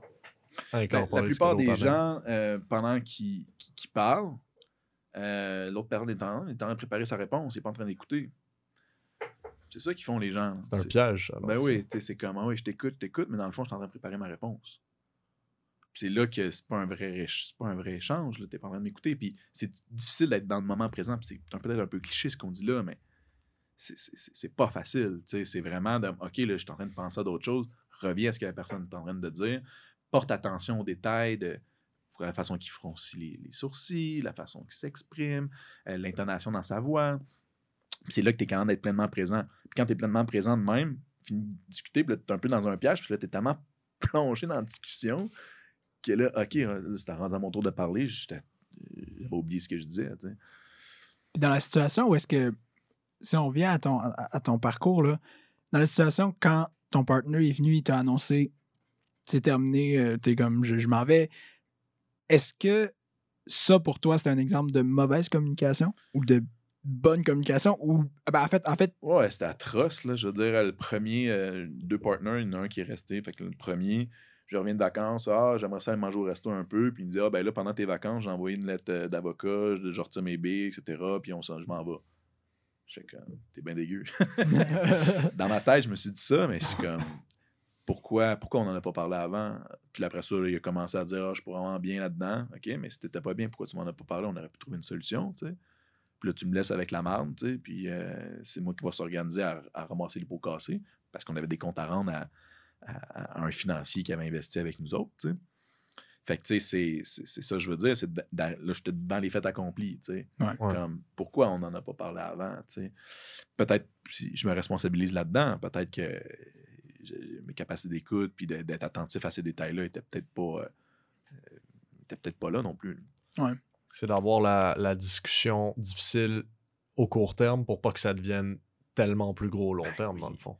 Ben, incorporer la que plupart des gens, euh, pendant qu'ils parlent, euh, l'autre personne est en, est en train de préparer sa réponse, il n'est pas en train d'écouter. C'est ça qu'ils font les gens. C'est un piège. alors, Ben oui, tu sais, c'est comme, ah oui, je t'écoute, je t'écoute, mais dans le fond, je suis en train de préparer ma réponse. C'est là que c'est pas un vrai, pas un vrai échange, tu n'es pas en train de m'écouter. Puis c'est difficile d'être dans le moment présent. C'est peut-être un peu cliché ce qu'on dit là, mais c'est- pas facile. C'est vraiment de, OK, là, je suis en train de penser à d'autres choses. Reviens à ce que la personne est en train de dire. Porte attention aux détails de la façon qu'il froncit les, les sourcils, la façon qu'il s'exprime, euh, l'intonation dans sa voix. C'est là que tu es capable d'être pleinement présent. Puis quand tu es pleinement présent de même, finis de discuter, puis là, tu es un peu dans un piège, puis là, tu es tellement plongé dans la discussion que là, OK, là, c'était rendu à mon tour de parler, euh, j'avais oublié ce que je disais. Puis dans la situation où est-ce que, si on vient à ton, à, à ton parcours, là, dans la situation quand ton partenaire est venu, il t'a annoncé, c'est terminé, euh, tu comme je, je m'en vais, est-ce que ça pour toi, c'est un exemple de mauvaise communication ou de bonne communication ou, ah ben, en fait, en fait, Ouais, c'était atroce, là. Je veux dire, le premier, euh, deux partenaires, il y en a un qui est resté. Fait que le premier, je reviens de vacances, ah, j'aimerais ça aller manger au resto un peu. Puis il me dit, ah, ben là, pendant tes vacances, j'ai envoyé une lettre euh, d'avocat, je, retire mes billes, etc. Puis on je m'en vais. Je fais comme, t'es bien dégueu. Dans ma tête, je me suis dit ça, mais je suis comme, pourquoi, pourquoi on n'en a pas parlé avant? Puis après ça, il a commencé à dire, ah, je suis vraiment bien là-dedans. OK, mais si t'étais pas bien, pourquoi tu m'en as pas parlé? On aurait pu trouver une solution, tu sais. Puis là, tu me laisses avec la marde, tu puis euh, c'est moi qui va s'organiser à, à ramasser les pots cassés parce qu'on avait des comptes à rendre à- à un financier qui avait investi avec nous autres, tu sais. Fait que, tu sais, c'est- ça que je veux dire. c'est Là, j'étais dans les faits accomplis, tu sais. Ouais. Ouais. Comme, pourquoi on n'en a pas parlé avant, tu sais? Peut-être, si je me responsabilise là-dedans, peut-être que j'ai- mes capacités d'écoute puis d'être attentif à ces détails-là étaient peut-être pas... euh, euh, étaient peut-être pas là non plus. c'est d'avoir la, la discussion difficile au court terme pour pas que ça devienne tellement plus gros au long Ben terme, oui. dans le fond.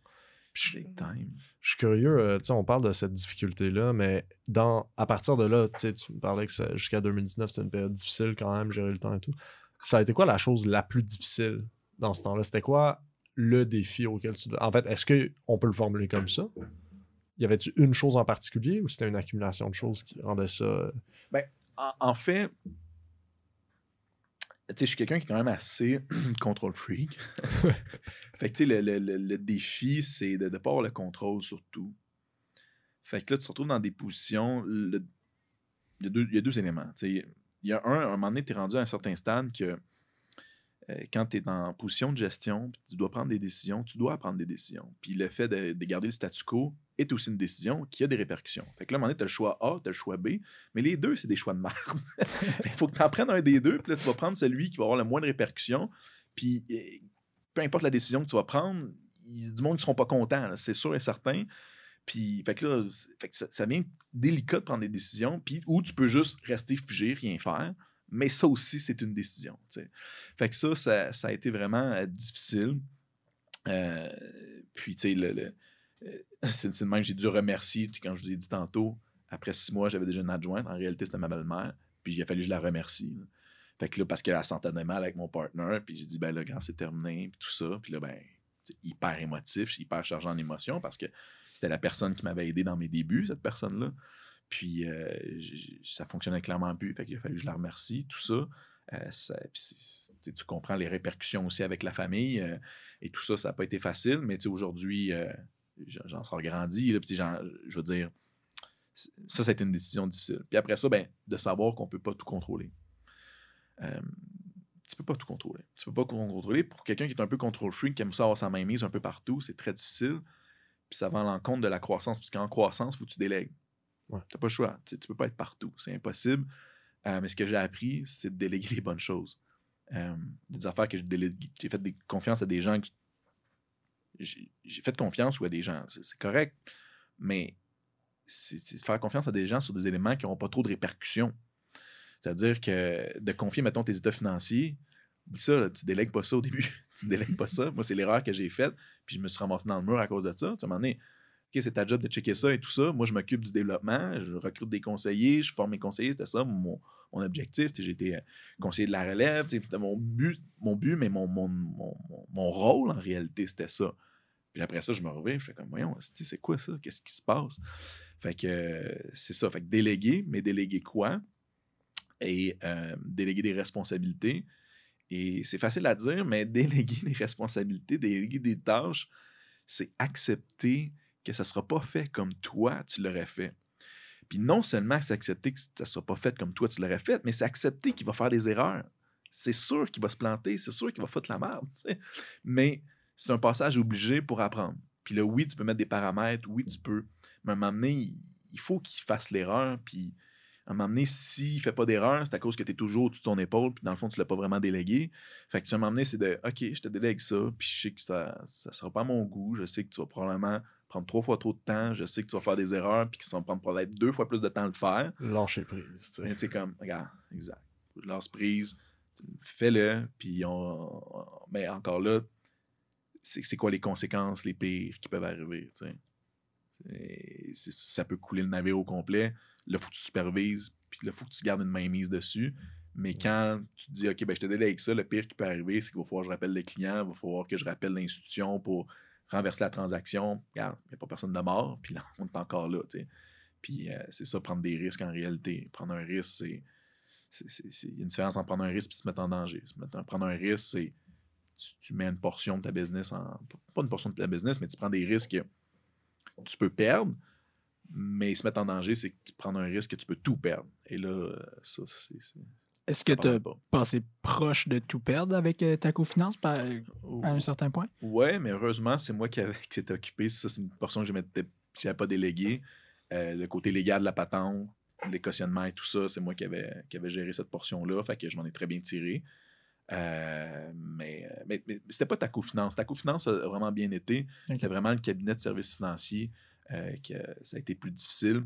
Je, Big time. je suis curieux, euh, tu sais, on parle de cette difficulté-là, mais dans, à partir de là, tu me parlais que jusqu'à 2019, c'est une période difficile quand même, gérer le temps et tout. Ça a été quoi la chose la plus difficile dans ce temps-là? C'était quoi le défi auquel tu... En fait, est-ce qu'on peut le formuler comme ça? Y avait-tu une chose en particulier ou c'était une accumulation de choses qui rendait ça... euh, En, en fait, je suis quelqu'un qui est quand même assez control freak. fait que, tu sais, le, le- le- le défi, c'est de ne pas avoir le contrôle sur tout. Fait que là, tu te retrouves dans des positions. Il y, a deux- il y a deux éléments. Il y a un, à un moment donné, tu es rendu à un certain stade que euh, quand tu es en position de gestion, tu dois prendre des décisions, tu dois prendre des décisions. Puis le fait de, de garder le statu quo est aussi une décision qui a des répercussions. Fait que là, à un moment donné, tu as le choix A, tu as le choix B, mais les deux, c'est des choix de merde. Il faut que tu en prennes un des deux, puis là, tu vas prendre celui qui va avoir le moins de répercussions. Puis euh, peu importe la décision que tu vas prendre, du monde ne seront pas contents, c'est sûr et certain. Puis, fait que là, fait que ça, ça devient délicat de prendre des décisions, puis ou tu peux juste rester figé, rien faire. Mais ça aussi, c'est une décision. Fait que ça, ça, a été vraiment euh, difficile. Euh, puis, tu sais, le, le- euh, c'est de même, j'ai dû remercier, tu sais, quand je vous ai dit tantôt, après six mois, j'avais déjà une adjointe. En réalité, c'était ma belle-mère. Puis, il a fallu que je la remercie. Fait que là, parce qu'elle s'entendait mal avec mon partner, puis j'ai dit, ben là, quand c'est terminé, puis tout ça. Puis là, ben, hyper émotif, hyper chargé en émotions parce que c'était la personne qui m'avait aidé dans mes débuts, cette personne-là. Puis euh, ça fonctionnait clairement plus. Fait qu'il a fallu que je la remercie, tout ça. Euh, puis tu comprends les répercussions aussi avec la famille euh, et tout ça, ça n'a pas été facile, mais tu sais, aujourd'hui, j'en sors grandi. Là, je veux dire, ça, ça a été une décision difficile. Puis après ça, ben, de savoir qu'on ne peut pas tout contrôler. Euh, tu peux pas tout contrôler. Tu peux pas tout contrôler. Pour quelqu'un qui est un peu contrôle freak, qui aime ça avoir sa main mise un peu partout, c'est très difficile. Puis ça va à l'encontre de la croissance. Parce qu'en croissance, il faut que tu délègues. Ouais. Tu n'as pas le choix. Tu, tu peux pas être partout. C'est impossible. Euh, mais ce que j'ai appris, c'est de déléguer les bonnes choses. Euh, des affaires que je délègue. J'ai fait des confiance à des gens que j'ai fait confiance ou à des gens. C'est correct. Mais c'est faire confiance à des gens sur des éléments qui n'auront pas trop de répercussions. C'est-à-dire que de confier, mettons, tes états financiers, ça, là, tu délègues pas ça au début. tu délègues pas ça. Moi, c'est l'erreur que j'ai faite. Puis je me suis ramassé dans le mur à cause de ça. Tu moment donné, OK, c'est ta job de checker ça et tout ça. Moi, je m'occupe du développement. Je recrute des conseillers. Je forme mes conseillers. C'était ça mon, objectif. J'ai été euh, conseiller de la relève. Mon but, mon but, mais mon, mon, mon- mon rôle, en réalité, c'était ça. Puis après ça, je me reviens. Je fais comme, voyons, c'est quoi ça? Qu'est-ce qui se passe? Fait que euh, c'est ça. Fait que déléguer, mais déléguer quoi? Et euh, déléguer des responsabilités. Et c'est facile à dire, mais déléguer des responsabilités, déléguer des tâches, c'est accepter que ça ne sera pas fait comme toi, tu l'aurais fait. Puis non seulement c'est accepter que ça ne sera pas fait comme toi, tu l'aurais fait, mais c'est accepter qu'il va faire des erreurs. C'est sûr qu'il va se planter, c'est sûr qu'il va foutre la merde. Mais c'est un passage obligé pour apprendre. Puis là, oui, tu peux mettre des paramètres, oui, tu peux. Mais à un moment donné, il- faut qu'il fasse l'erreur. Puis à un moment donné, s'il ne fait pas d'erreur, c'est à cause que tu es toujours au-dessus de son épaule, puis dans le fond, tu ne l'as pas vraiment délégué. Fait que à un moment donné, c'est de OK, je te délègue ça, puis je sais que ça ne sera pas à mon goût. Je sais que tu vas probablement prendre trois fois trop de temps. Je sais que tu vas faire des erreurs, puis que ça va prendre peut-être deux fois plus de temps à le faire. Lâcher prise, tu sais. comme, regarde, exact. Je lance prise, fais-le, puis on. Mais encore là, c'est quoi les conséquences les pires qui peuvent arriver, Ça peut couler le navire au complet. Là, il faut que tu supervises, puis là, faut que tu gardes une main mise dessus. Mais quand tu te dis, OK, ben, je te délègue ça, le pire qui peut arriver, c'est qu'il va falloir que je rappelle le client, il va falloir que je rappelle l'institution pour renverser la transaction. Regarde, il n'y a pas personne de mort, puis là, on est encore là, tu sais. Puis euh, c'est ça, prendre des risques en réalité. Prendre un risque, c'est. Il y a une différence entre prendre un risque et se mettre en danger. Se mettre- prendre un risque, c'est. Tu, tu mets une portion de ta business en. Pas une portion de ta business, mais tu prends des risques que tu peux perdre, mais se mettre en danger, c'est que tu prends un risque que tu peux tout perdre. Et là, euh, ça, c'est. Est-ce que tu as passé proche de tout perdre avec euh, ta cofinance par- à un certain point? Ouais, mais heureusement, c'est moi qui, qui s'était occupé. Ça, c'est une portion que je n'avais pas déléguée. Euh, le côté légal de la patente, les cautionnements et tout ça, c'est moi qui avais, qui avait géré cette portion-là. Fait que je m'en ai très bien tiré. Euh, mais, euh, mais, mais c'était pas ta cofinance. Ta cofinance a vraiment bien été. C'était vraiment le cabinet de services financiers euh, que ça a été plus difficile.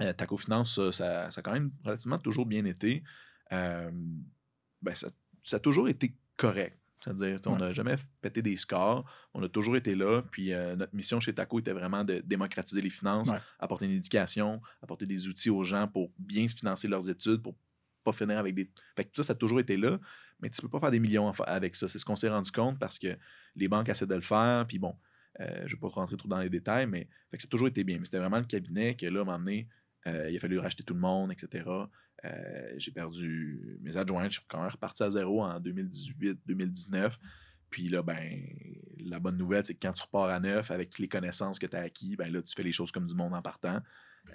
Euh, ta cofinance, ça, ça, ça a quand même relativement toujours bien été. Ben, ça, ça a toujours été correct. C'est-à-dire, on n'a jamais pété des scores, on a toujours été là. Puis notre mission chez Taco était vraiment de démocratiser les finances, Ouais. apporter une éducation, apporter des outils aux gens pour bien se financer leurs études, pour pas finir avec des. Fait que ça, ça a toujours été là, mais tu peux pas faire des millions avec ça. C'est ce qu'on s'est rendu compte parce que les banques essaient de le faire. Puis bon, euh, je vais pas rentrer trop dans les détails, mais fait que ça a toujours été bien. Mais c'était vraiment le cabinet que là, m'a amené. euh, il a fallu racheter tout le monde, etc. Euh, j'ai perdu mes adjoints. Je suis quand même reparti à zéro en 2018-2019. Puis là, ben, la bonne nouvelle, c'est que quand tu repars à neuf avec toutes les connaissances que tu as acquis, ben là, tu fais les choses comme du monde en partant.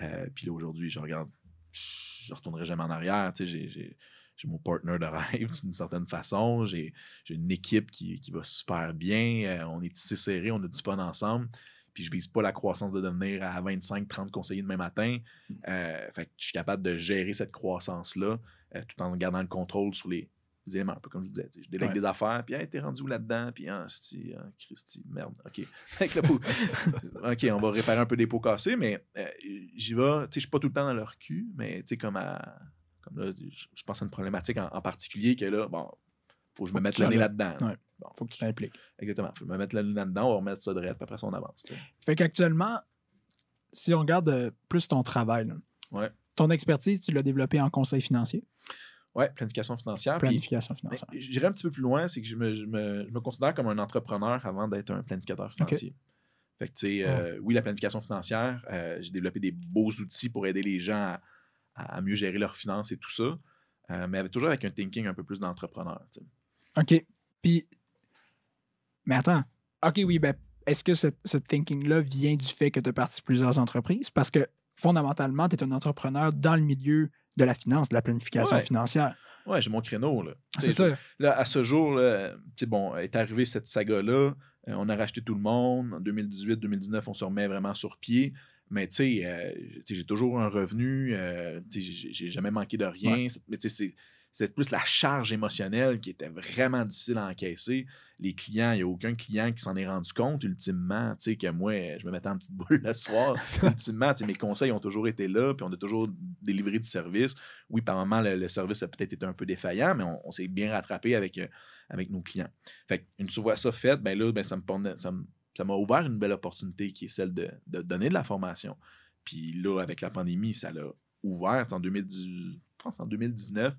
Euh, puis là, aujourd'hui, je regarde, je retournerai jamais en arrière. Tu sais, j'ai- mon partner de rêve d'une certaine façon. J'ai une équipe qui, qui va super bien. Euh, on est tissé serré, on a du fun ensemble. Puis je vise pas la croissance de devenir à 25-30 conseillers demain matin. Euh, fait que je suis capable de gérer cette croissance-là euh, tout en gardant le contrôle sur les éléments. Un peu comme je vous disais. Je délègue Ouais. des affaires, puis hey, t'es rendu où là-dedans? Puis ah, c'ti, ah, Christy, merde. OK. Que OK, on va réparer un peu des pots cassés, mais euh, j'y vais. Tu sais, je suis pas tout le temps dans leur cul, mais tu sais, comme à. Comme là, je je pense à une problématique en, en particulier que là, bon, faut que je me mette que le nez là-dedans. Ouais. Bon, Faut que tu t'impliques. Exactement. Faut me mettre le nez là-dedans, on va remettre ça de puis après ça, on avance. Fait qu'actuellement, si on regarde euh, plus ton travail, là, Ouais. ton expertise, tu l'as développé en conseil financier, Ouais, planification financière. planification Mais financière. J'irai un petit peu plus loin, c'est que je me, je me- je me considère comme un entrepreneur avant d'être un planificateur financier. Fait que, tu sais, euh, oui, la planification financière, euh, j'ai développé des beaux outils pour aider les gens à, à mieux gérer leurs finances et tout ça, euh, mais avec, toujours avec un thinking un peu plus d'entrepreneur. OK. Puis, mais attends. OK, oui, ben, est-ce que ce, ce thinking-là vient du fait que tu as parti plusieurs entreprises? Parce que fondamentalement, tu es un entrepreneur dans le milieu de la finance, de la planification Ouais. financière. Ouais, j'ai mon créneau. Là. Tu C'est ça. Là, à ce jour, là, bon, est arrivée cette saga-là. euh, on a racheté tout le monde. En 2018-2019, on se remet vraiment sur pied. Mais tu sais, euh, j'ai toujours un revenu. euh, j'ai jamais manqué de rien. Mais tu sais, c'est- c'était plus la charge émotionnelle qui était vraiment difficile à encaisser. Les clients, il n'y a aucun client qui s'en est rendu compte, ultimement, tu sais, que moi, je me mettais en petite boule le soir. ultimement, mes conseils ont toujours été là, puis on a toujours délivré du service. Oui, par moment, le, service a peut-être été un peu défaillant, mais on, s'est bien rattrapé avec, euh, avec nos clients. Fait une fois ça fait, ben là, ben, ça me ça m'a ouvert une belle opportunité qui est celle de, donner de la formation. Puis là, avec la pandémie, ça l'a ouvert. En 2010, je pense en 2019,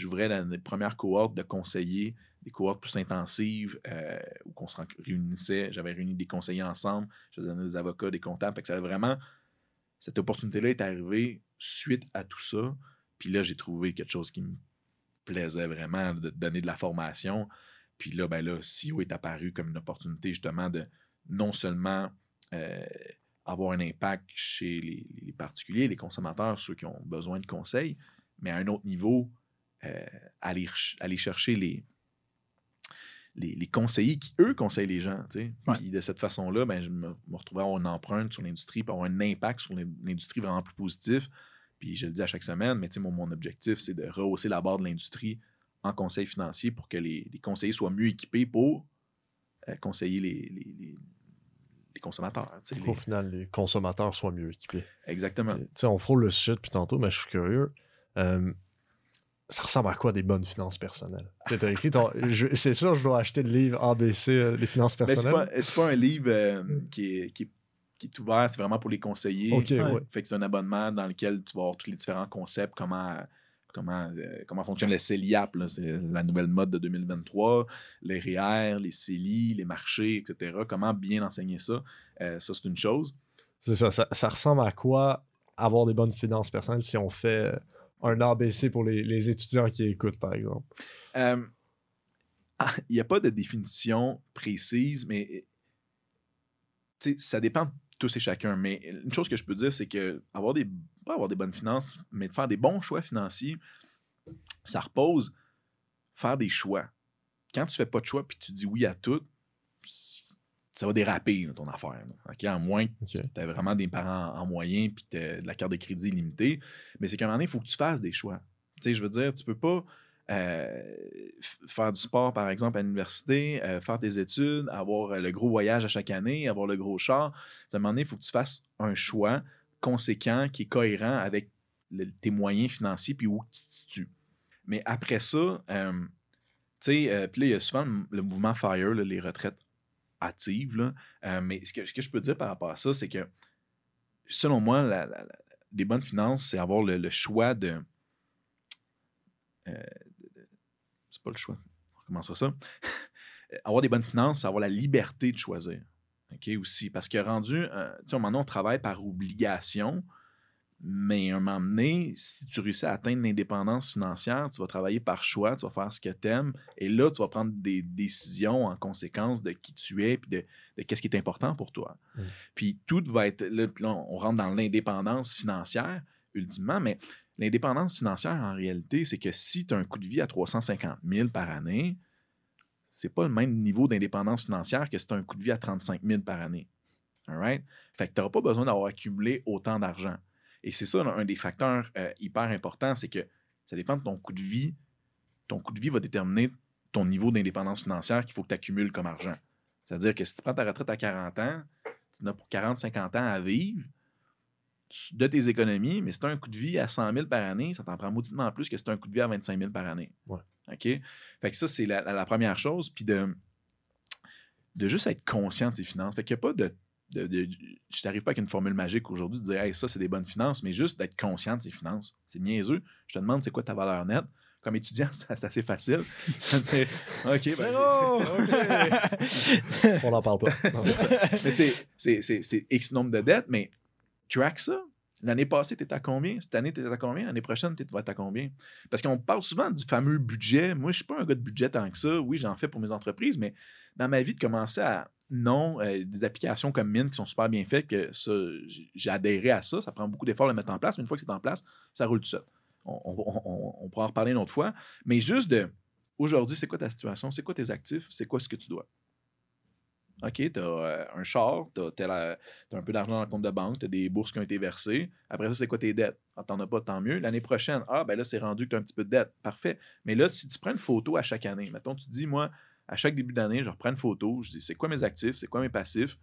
j'ouvrais la, les premières cohortes de conseillers, des cohortes plus intensives euh, où on se réunissait. J'avais réuni des conseillers ensemble, je donnais des avocats, des comptables. Que ça vraiment. Cette opportunité-là est arrivée suite à tout ça. Puis là, j'ai trouvé quelque chose qui me plaisait vraiment de donner de la formation. Puis là, ben là, CEO est apparu comme une opportunité justement de non seulement euh, avoir un impact chez les particuliers, les consommateurs, ceux qui ont besoin de conseils, mais à un autre niveau, euh, aller, aller chercher les, les, les conseillers qui, eux, conseillent les gens. Puis de cette façon-là, ben, je me, me retrouvais à avoir une empreinte sur l'industrie, puis avoir un impact sur l'in- l'industrie vraiment plus positif. Puis je le dis à chaque semaine, mais mon, mon objectif, c'est de rehausser la barre de l'industrie en conseil financier pour que les, les conseillers soient mieux équipés pour euh, conseiller les, les- les- consommateurs. les- final, les consommateurs soient mieux équipés. Exactement. On frôle le sujet depuis tantôt, mais je suis curieux. Euh, ça ressemble à quoi des bonnes finances personnelles? Tu sais, t'as écrit ton- C'est sûr, je dois acheter le livre ABC, euh, les finances Mais Ben, c'est personnelles. pas, c'est pas un livre euh, Mm. qui, est, qui, est, qui est ouvert, c'est vraiment pour les conseillers. Ok, Ouais. ouais. Fait que c'est un abonnement dans lequel tu vas avoir tous les différents concepts, comment, comment, euh, comment fonctionne le CELIAP, c'est la nouvelle mode de 2023, les REER, les CELI, les marchés, etc. Comment bien enseigner ça? Euh, ça, c'est une chose. C'est ça, ça. ça ressemble à quoi avoir des bonnes finances personnelles si on fait euh, un ABC pour les, les étudiants qui écoutent, par exemple? Euh, ah, Il n'y a pas de définition précise, mais sais, ça dépend de tous et chacun. Mais une chose que je peux dire, c'est que avoir des, pas avoir des bonnes finances, mais faire des bons choix financiers, ça repose faire des choix. Quand tu fais pas de choix puis tu dis oui à tout, ça va déraper là, ton affaire. là. À moins que tu as vraiment des parents en moyen puis que tu de la carte de crédit limitée. Mais c'est qu'à un moment donné, il faut que tu fasses des choix. Tu sais, je veux dire, tu peux pas euh, faire du sport, par exemple, à l'université, euh, faire tes études, avoir euh, le gros voyage à chaque année, avoir le gros char. À un moment donné, il faut que tu fasses un choix conséquent qui est cohérent avec le- tes moyens financiers puis où tu te situes. Mais après ça, euh, sais, puis là, il y a souvent le, le mouvement FIRE, là, les retraites hâtives. là. Euh, mais ce que, je peux dire par rapport à ça, c'est que selon moi, les bonnes finances, c'est avoir le, choix de. euh, de- c'est pas le choix. On recommence ça. avoir des bonnes finances, c'est avoir la liberté de choisir. OK, aussi. Parce que rendu, euh, tu sais, moment on travaille par obligation, mais à un moment donné, si tu réussis à atteindre l'indépendance financière, tu vas travailler par choix, tu vas faire ce que tu aimes, et là, tu vas prendre des décisions en conséquence de qui tu es, puis de, de qu'est-ce qui est important pour toi. Mm. Puis tout va être, là, puis là, on rentre dans l'indépendance financière, ultimement, mais l'indépendance financière, en réalité, c'est que si tu as un coût de vie à 350 000 par année, c'est pas le même niveau d'indépendance financière que si tu as un coût de vie à 35 000 par année. All right? Fait que tu n'auras pas besoin d'avoir accumulé autant d'argent. Et c'est ça un des facteurs euh, hyper importants, c'est que ça dépend de ton coût de vie. Ton coût de vie va déterminer ton niveau d'indépendance financière qu'il faut que tu accumules comme argent. C'est-à-dire que si tu prends ta retraite à 40 ans, tu en as pour 40-50 ans à vivre de tes économies, mais si tu as un coût de vie à 100 000 par année, ça t'en prend mauditement plus que si tu as un coût de vie à 25 000 par année. Ouais. OK? Fait que ça, c'est la, la- la première chose. Puis de, de juste être conscient de ses finances. Fait qu'il n'y a pas de. De, de- je t'arrive pas avec une formule magique aujourd'hui de dire hey, ça, c'est des bonnes finances, mais juste d'être conscient de ses finances. C'est niaiseux. Je te demande c'est quoi ta valeur nette? Comme étudiant, c'est assez facile. C'est, OK, ben, OK. On n'en parle pas. C'est ça. Mais tu sais, c'est- c'est- c'est X nombre de dettes, mais track ça. L'année passée, tu étais à combien? Cette année, tu étais à combien? L'année prochaine, tu vas être à combien? Parce qu'on parle souvent du fameux budget. Moi, je suis pas un gars de budget tant que ça. Oui, j'en fais pour mes entreprises, mais dans ma vie, de commencer à. Non, euh, des applications comme Mint qui sont super bien faites, que j'ai adhéré à ça. Ça prend beaucoup d'efforts de le mettre en place, mais une fois que c'est en place, ça roule tout seul. On- on pourra en reparler une autre fois. Mais juste de. Aujourd'hui, c'est quoi ta situation? C'est quoi tes actifs? C'est quoi ce que tu dois? OK, tu as un char, tu as, un peu d'argent dans le compte de banque, tu as des bourses qui ont été versées. Après ça, c'est quoi tes dettes? Ah, t'en as pas, tant mieux. L'année prochaine, ah, ben là, c'est rendu que tu as un petit peu de dette. Parfait. Mais là, si tu prends une photo à chaque année, mettons, tu dis, moi, à chaque début d'année, je reprends une photo, je dis, c'est quoi mes actifs, c'est quoi mes passifs?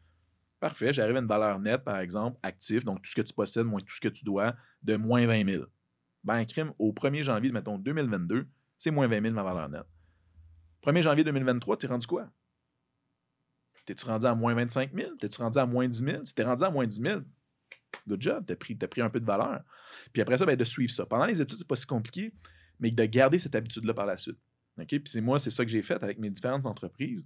Parfait, j'arrive à une valeur nette, par exemple, actif, donc tout ce que tu possèdes moins tout ce que tu dois, de moins 20 000. Ben, crime, au 1er janvier, mettons, 2022, c'est moins 20 000 ma valeur nette. 1er janvier 2023, tu es rendu quoi? T'es-tu rendu à moins 25 000? T'es-tu rendu à moins 10 000? Si t'es rendu à moins 10 000, good job, t'as pris, pris un peu de valeur. Puis après ça, ben, de suivre ça. Pendant les études, c'est pas si compliqué, mais de garder cette habitude-là par la suite. Puis c'est moi, c'est ça que j'ai fait avec mes différentes entreprises.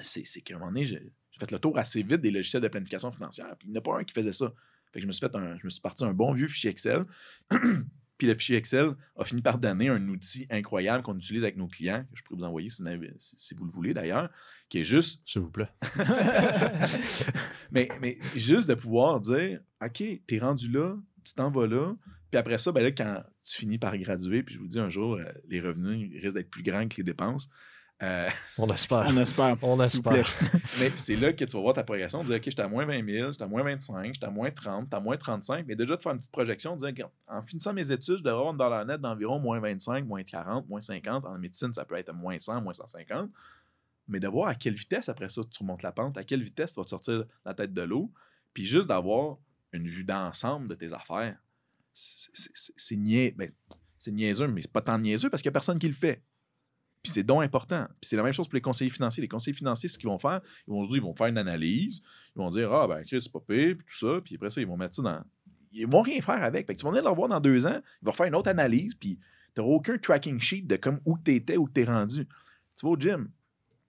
C'est, qu'à un moment donné, j'ai fait le tour assez vite des logiciels de planification financière. Puis il n'y en a pas un qui faisait ça. Fait que je me suis fait un, je me suis parti un bon vieux fichier Excel. Puis le fichier Excel a fini par donner un outil incroyable qu'on utilise avec nos clients, que je pourrais vous envoyer si vous, si- le voulez d'ailleurs, qui est juste S'il vous plaît. mais, mais juste de pouvoir dire OK, t'es rendu là, tu t'en vas là. Puis après ça, ben là, quand tu finis par graduer, puis je vous dis un jour, euh, les revenus risquent d'être plus grands que les dépenses. Euh, On espère. On espère. On espère. mais c'est là que tu vas voir ta progression, dire OK, j'étais à moins 20 000, j'étais à moins 25, j'étais à moins 30, j'étais à moins 35. Mais déjà de faire une petite projection, de dire en finissant mes études, je devrais avoir une dollar net d'environ moins 25, moins 40, moins 50. En médecine, ça peut être moins 100, moins 150. Mais de voir à quelle vitesse après ça tu remontes la pente, à quelle vitesse tu vas te sortir la tête de l'eau, puis juste d'avoir une vue d'ensemble de tes affaires. C'est- c'est- C'est c'est niais- ben, c'est niaiseux, mais c'est pas tant niaiseux parce qu'il n'y a personne qui le fait. Puis c'est donc important. Puis c'est la même chose pour les conseillers financiers. Les conseillers financiers, ce qu'ils vont faire, ils vont se dire, ils vont faire une analyse, ils vont dire, ah ben, Chris, c'est pas pire, puis tout ça, puis après ça, ils vont mettre ça dans. Ils vont rien faire avec. Fait que tu vas venir le revoir dans deux ans, ils vont faire une autre analyse, puis tu n'auras aucun tracking sheet de comme où tu étais, où tu es rendu. Tu vas au gym.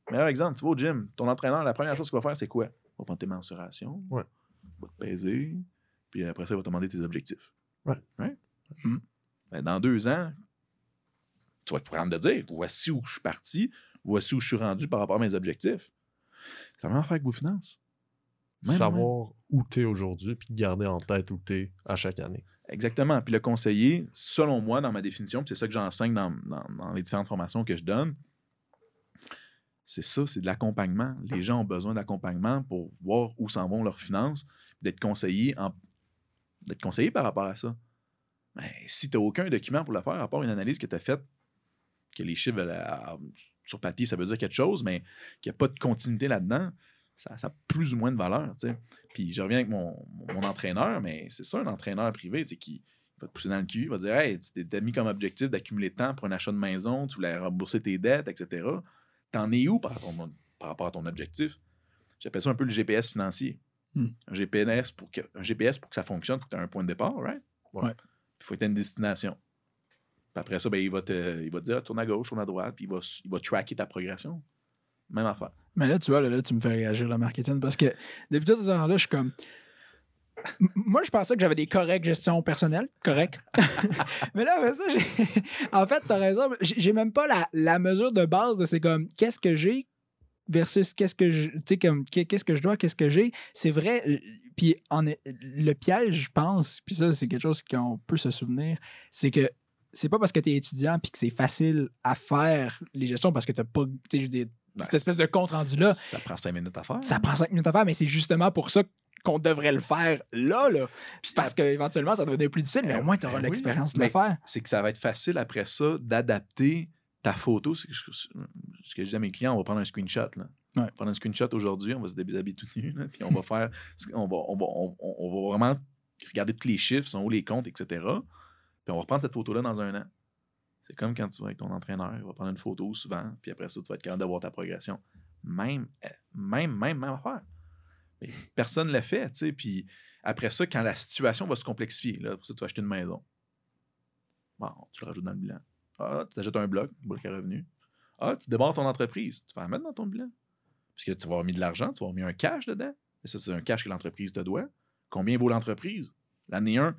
Meilleur exemple, tu vas au gym. Ton entraîneur, la première chose qu'il va faire, c'est quoi? Il va prendre tes mensurations, Ouais. il va te peser, puis après ça, il va te demander tes objectifs. Ouais. Right? Hmm. Ben, dans deux ans, tu vas être de dire voici où je suis parti, voici où je suis rendu par rapport à mes objectifs. Comment faire avec vos finances? Même, Savoir où tu es aujourd'hui, puis garder en tête où tu es à chaque année. Exactement. Puis le conseiller, selon moi, dans ma définition, puis c'est ça que j'enseigne dans, dans- dans les différentes formations que je donne, c'est ça, c'est de l'accompagnement. Les gens ont besoin d'accompagnement pour voir où s'en vont leurs finances, d'être conseillés en- d'être conseillé par rapport à ça. Mais si tu n'as aucun document pour le faire, à part une analyse que tu as faite, que les chiffres euh, à- sur papier, ça veut dire quelque chose, mais qu'il n'y a pas de continuité là-dedans, ça, ça a plus ou moins de valeur. Puis je reviens avec mon, mon entraîneur, mais c'est ça, un entraîneur privé, c'est qui va te pousser dans le cul, il va te dire Hey, tu t'es mis comme objectif d'accumuler de temps pour un achat de maison, tu voulais rembourser tes dettes, etc. T'en es où par, ton- par rapport à ton objectif? J'appelle ça un peu le GPS financier. Hmm. Un, GPS pour que, un GPS, pour que ça fonctionne, tu aies un point de départ, right? Ouais. Il faut tu une destination. Après ça, ben, il, va te, il va te dire tourne à gauche, tourne à droite, puis il va, il va tracker ta progression. Même affaire. Mais là, tu vois, là, là, tu me fais réagir, le marketing, parce que depuis tout ce temps-là, je suis comme. Moi, je pensais que j'avais des correctes gestions personnelles. Correct. Mais là, après ça, en fait, t'as raison. J'ai même pas la, la mesure de base de c'est comme qu'est-ce que j'ai versus qu'est-ce que je. Tu sais, comme qu'est- qu'est-ce que je dois, qu'est-ce que j'ai. C'est vrai. euh, Puis en, le piège, je pense, puis ça, c'est quelque chose qu'on peut se souvenir, c'est que c'est pas parce que tu es étudiant puis que c'est facile à faire les gestions parce que t'as pas. Tu veux dire, Ben, cette espèce de compte rendu-là, Ça prend cinq minutes à faire. ça prend cinq minutes à faire, mais c'est justement pour ça qu'on devrait le faire là, là. Parce qu'éventuellement, ça devenait plus difficile, mais au moins, tu auras Ben oui. l'expérience de le faire. C'est que ça va être facile après ça d'adapter ta photo. C'est ce que je- dis à mes clients, on va prendre un screenshot. Là. Ouais. On va prendre un screenshot aujourd'hui, on va se déshabiller tout nu, là, puis on va faire. On va, on, va, on- on- on va vraiment regarder tous les chiffres, sont où les comptes, etc. Puis on va reprendre cette photo-là dans un an. C'est comme quand tu vas avec ton entraîneur, il va prendre une photo souvent, puis après ça, tu vas être capable d'avoir ta progression. Même, euh, même, même, même affaire. Personne ne l'a fait, tu sais. Puis après ça, quand la situation va se complexifier, là, pour ça, tu vas acheter une maison. Bon, tu le rajoutes dans le bilan. Ah, tu t'achètes un bloc, bloc à revenu. Ah, tu démarres ton entreprise. Tu vas la mettre dans ton bilan. Parce que tu vas avoir mis de l'argent, tu vas avoir mis un cash dedans. Et ça, c'est un cash que l'entreprise te doit. Combien vaut l'entreprise? L'année 1,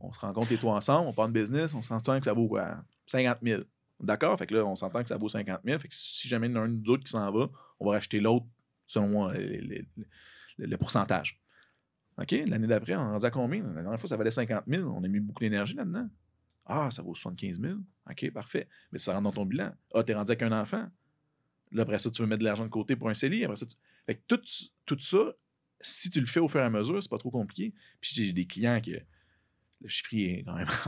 on se rend compte, les toi ensemble, on part de business, on s'entend que ça vaut quoi? 50 000. D'accord? Fait que là, on s'entend que ça vaut 50 000. Fait que si jamais il y en a un de nous autres qui s'en va, on va racheter l'autre selon euh, les- les- le pourcentage. OK? L'année d'après, on est rendu à combien? La dernière fois, ça valait 50 000. On a mis beaucoup d'énergie là-dedans. Ah, ça vaut 75 000. OK, parfait. Mais ça rentre dans ton bilan. Ah, t'es rendu avec un enfant. Là, après ça, tu veux mettre de l'argent de côté pour un CELI. Après ça, tu- Fait que tout, tout ça, si tu le fais au fur et à mesure, c'est pas trop compliqué. Puis j'ai des clients que le chiffrier est quand même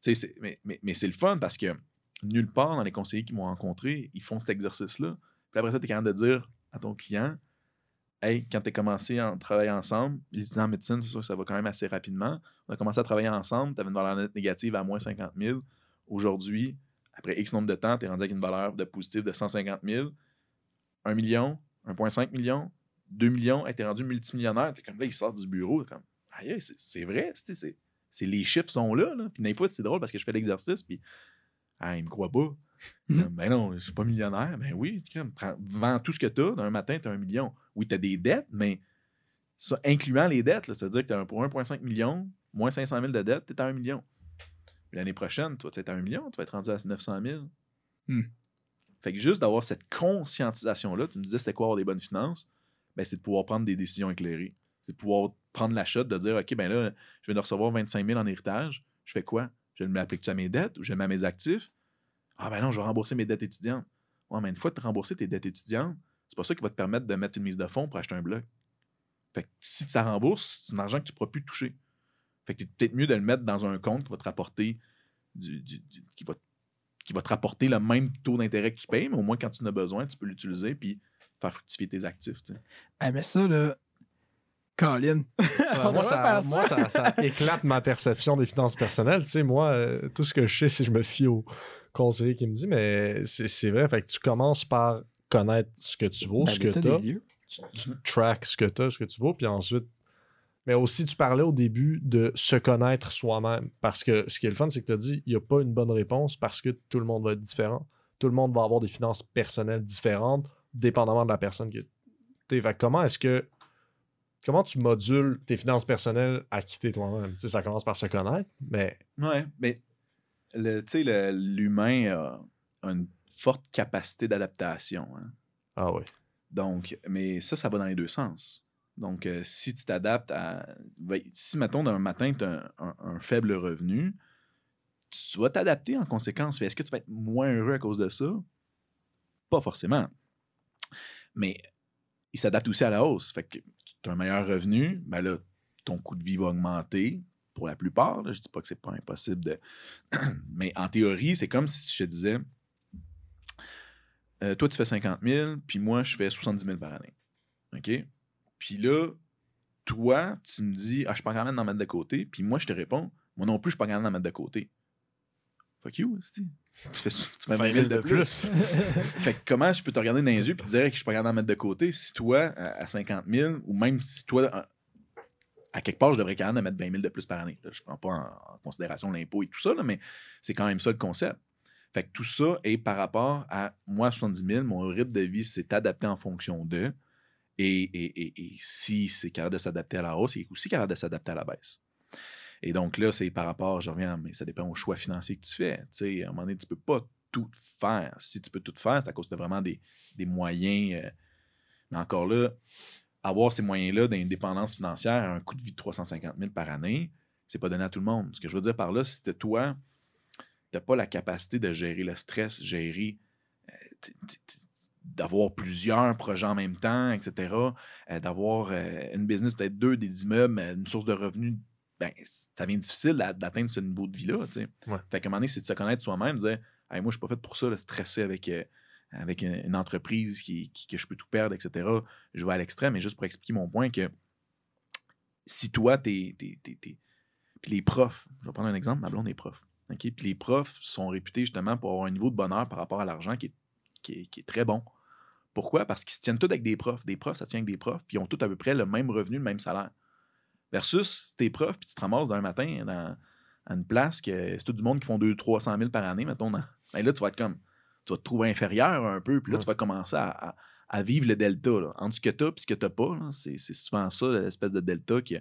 tu sais, c'est- mais, mais, mais c'est le fun parce que nulle part dans les conseillers qui m'ont rencontré, ils font cet exercice-là. Puis après ça, tu es capable de dire à ton client Hey, quand tu as commencé à travailler ensemble, il dit en médecine, c'est sûr que ça va quand même assez rapidement. On a commencé à travailler ensemble, tu avais une valeur nette négative à moins 50 000. Aujourd'hui, après X nombre de temps, tu es rendu avec une valeur de positive de 150 000. 1 million, 1,5 million, 2 millions, tu es rendu multimillionnaire. T'es comme là, il sort du bureau. comme Aïe, c'est- c'est vrai, c'est les chiffres sont là. là. Puis des fois, c'est drôle parce que je fais l'exercice, puis ah, il me croit pas. Mhm. Comme, ben non, je suis pas millionnaire. Ben oui, prends- vends tout ce que tu as. D'un matin, tu as un million. Oui, tu as des dettes, mais ça, incluant les dettes, c'est-à-dire que tu as pour 1,5 million, moins 500 000 de dettes, tu es à 1 million. Puis L'année prochaine, tu vas être à 1 million, tu vas être rendu à 900 000. Hmm. Fait que juste d'avoir cette conscientisation-là, tu me disais c'était quoi avoir des bonnes finances, ben, c'est de pouvoir prendre des décisions éclairées. C'est de pouvoir prendre la shot de dire OK, ben là, je viens de recevoir 25 000 en héritage, je fais quoi? Je le m'applique-tu à mes dettes ou je le mets à mes actifs? Ah ben non, je vais rembourser mes dettes étudiantes. Ouais, mais une fois que tu as remboursé tes dettes étudiantes, c'est pas ça qui va te permettre de mettre une mise de fonds pour acheter un bloc. Fait que si tu la rembourses, c'est un argent que tu ne pourras plus toucher. Fait que c'est peut-être mieux de le mettre dans un compte qui va te rapporter du, du- qui, va, qui va te rapporter le même taux d'intérêt que tu payes, mais au moins quand tu en as besoin, tu peux l'utiliser puis faire fructifier tes actifs. tu sais. Ah, mais ça, là. Colin. Moi, ça, faire ça. moi ça, ça éclate ma perception des finances personnelles. Tu sais, moi, euh, tout ce que je sais, c'est que je me fie au conseiller qui me dit, mais c'est c'est vrai. Fait que tu commences par connaître ce que tu vaux, Ben, ce que as. lieux. Tu, tu tracks ce que tu as, ce que tu vaux, puis ensuite. Mais aussi, tu parlais au début de se connaître soi-même. Parce que ce qui est le fun, c'est que tu as dit, il n'y a pas une bonne réponse parce que tout le monde va être différent. Tout le monde va avoir des finances personnelles différentes, dépendamment de la personne que tu es. Fait que comment est-ce que comment tu modules tes finances personnelles à quitter toi-même? Tu sais, ça commence par se connaître, mais Ouais, mais le- tu sais, l'humain a, une forte capacité d'adaptation. hein. ah oui. Donc, mais ça, ça va dans les deux sens. Donc, euh, si tu t'adaptes à. ben, Si, mettons, d'un matin, tu as un, un- un faible revenu, tu vas t'adapter en conséquence. Mais Est-ce que tu vas être moins heureux à cause de ça? Pas forcément. Mais il s'adapte aussi à la hausse. Fait que tu as un meilleur revenu, ben là, ton coût de vie va augmenter pour la plupart. là. Je dis pas que c'est pas impossible de. Mais en théorie, c'est comme si je te disais euh, toi, tu fais 50 000, puis moi, je fais 70 000 par année. OK? Puis là, toi, tu me dis, ah, je peux quand même d'en mettre de côté. Puis moi, je te réponds, Moi non plus, je suis pas capable d'en mettre de côté. Fuck you, tu fais, tu fais 20 000 de plus. fait que comment je peux te regarder dans les yeux et te dire que je suis pas capable d'en mettre de côté si toi, à, 50 000, ou même si toi, à, quelque part, je devrais quand même mettre 20 000 de plus par année. Je je prends pas en, considération l'impôt et tout ça, mais c'est quand même ça le concept. Fait que tout ça est par rapport à moi, 70 000, mon rythme de vie s'est adapté en fonction d'eux. Et, si c'est capable de s'adapter à la hausse, c'est aussi capable de s'adapter à la baisse. Et donc là, c'est par rapport, je reviens, mais ça dépend au choix financier que tu fais. Tu sais, à un moment donné, tu peux pas tout faire. Si tu peux tout faire, c'est à cause de vraiment des, moyens. Euh, mais encore là, avoir ces moyens-là d'indépendance financière à un coût de vie de 350 000 par année, c'est pas donné à tout le monde. Ce que je veux dire par là, c'est que toi, tu n'as pas la capacité de gérer le stress, gérer. Euh, d'avoir plusieurs projets en même temps, etc., euh, d'avoir une business, peut-être deux, des immeubles, une source de revenus, ben, ça devient difficile d'atteindre ce niveau de vie-là. Fait qu'à un moment donné, c'est de se connaître soi-même, de dire moi, je ne suis pas fait pour ça, de stresser avec, euh, avec une, entreprise qui, que je peux tout perdre, etc. Je vais à l'extrême, mais juste pour expliquer mon point que si toi, t'es. Puis les profs, je vais prendre un exemple, ma blonde est prof. Puis les profs sont réputés justement pour avoir un niveau de bonheur par rapport à l'argent qui est qui est, très bon. Pourquoi? Parce qu'ils se tiennent tous avec des profs. Des profs, ça tient avec des profs, puis ils ont tous à peu près le même revenu, le même salaire. Versus tes profs, puis tu te ramasses d'un matin dans, à une place que c'est tout du monde qui font 200-300 000 par année, mettons. Dans... Ben là, tu vas être comme. Tu vas te trouver inférieur un peu, puis là, tu vas commencer à, vivre le delta. Là. Entre ce que tu as et ce que tu n'as pas. C'est souvent ça, l'espèce de delta qui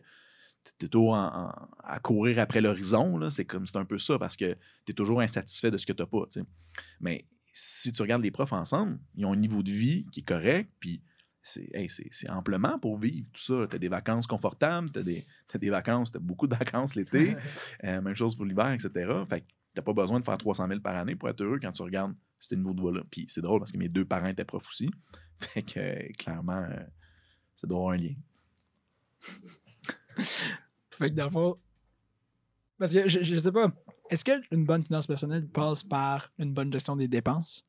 tu es toujours à courir après l'horizon. C'est comme c'est un peu ça parce que tu es toujours insatisfait de ce que tu n'as pas. Mais si tu regardes les profs ensemble, ils ont un niveau de vie qui est correct, puis c'est amplement pour vivre tout ça. Tu as des vacances confortables, tu as, des vacances, tu as beaucoup de vacances l'été, euh, même chose pour l'hiver, etc. Fait que tu n'as pas besoin de faire 300 000 par année pour être heureux quand tu regardes ce niveau de voie-là. Puis c'est drôle parce que mes deux parents étaient profs aussi. Fait que euh, clairement, euh, ça doit avoir un lien. fait que dans parce que je, je sais pas, est-ce qu'une bonne finance personnelle passe par une bonne gestion des dépenses?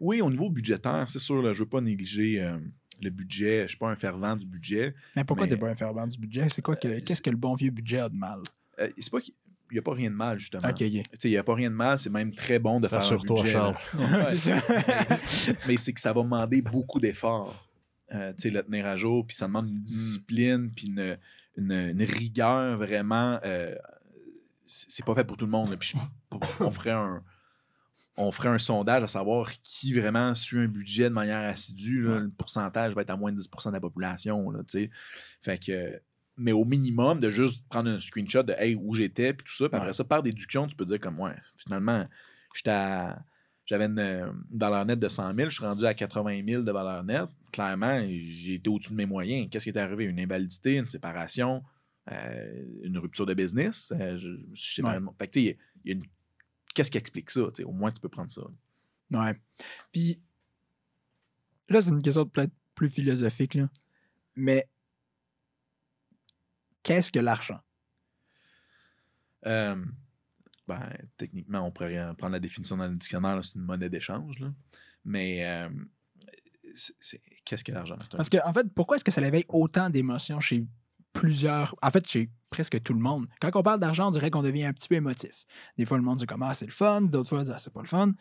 Oui, au niveau budgétaire, c'est sûr, là, je ne veux pas négliger euh, le budget. Je ne suis pas un fervent du budget. Mais pourquoi tu n'es pas un fervent du budget? C'est quoi euh, qu'est-ce que le bon vieux budget a de mal? Euh, c'est pas qu'il n'y a pas rien de mal, justement. Il n'y a pas rien de mal, c'est même très bon de faire un budget. Charles. c'est ça. mais c'est que ça va demander beaucoup d'efforts. sais, le tenir à jour, puis ça demande une mm. discipline, puis une, une, rigueur vraiment c'est pas fait pour tout le monde. Puis on ferait un on ferait un sondage à savoir qui vraiment suit un budget de manière assidue. Le pourcentage va être à moins de 10% de la population. Là, fait que, mais au minimum, de juste prendre un screenshot de hey, où j'étais, puis tout ça. Puis après ça, par déduction, tu peux dire comme ouais, finalement, J'avais une, valeur nette de 100 000, je suis rendu à 80 000 de valeur nette. Clairement, j'ai été au-dessus de mes moyens. Qu'est-ce qui est arrivé? Une invalidité, une séparation, euh, une rupture de business. Euh, je, sais pas. Fait il y a une... Qu'est-ce qui explique ça? Au moins, tu peux prendre ça. Ouais. Puis là, c'est une question peut-être plus philosophique, là. mais qu'est-ce que l'argent? Euh, ben, techniquement, on pourrait prendre la définition dans le dictionnaire, c'est une monnaie d'échange. Mais qu'est-ce que l'argent? Parce que, en fait, pourquoi est-ce que ça éveille autant d'émotions chez plusieurs. En fait, chez presque tout le monde. Quand on parle d'argent, on dirait qu'on devient un petit peu émotif. Des fois, le monde dit comme Ah, c'est le fun, d'autres fois, ah, c'est pas le fun.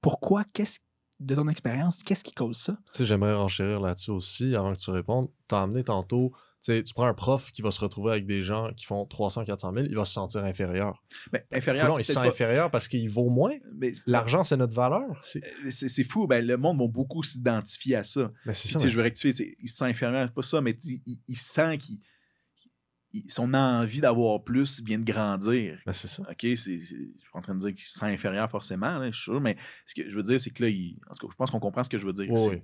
Pourquoi? Qu'est-ce de ton expérience, qu'est-ce qui cause ça? Tu sais, j'aimerais renchérir là-dessus aussi avant que tu répondes. Tu as amené tantôt, tu sais, tu prends un prof qui va se retrouver avec des gens qui font 300, 400 000, il va se sentir inférieur. Mais ben, inférieur, non, il se sent inférieur parce qu'il vaut moins. L'argent, c'est notre valeur. Euh, c'est fou. Ben, le monde va beaucoup s'identifier à ça. Ben, ça Je veux rectifier. Il se sent inférieur, pas ça, mais il sent qu'il son envie d'avoir plus vient de grandir. Ben, c'est ça. OK, c'est, je suis en train de dire qu'il se sent inférieur forcément, je suis sûr, mais ce que je veux dire, c'est que là, en tout cas, je pense qu'on comprend ce que je veux dire Oui.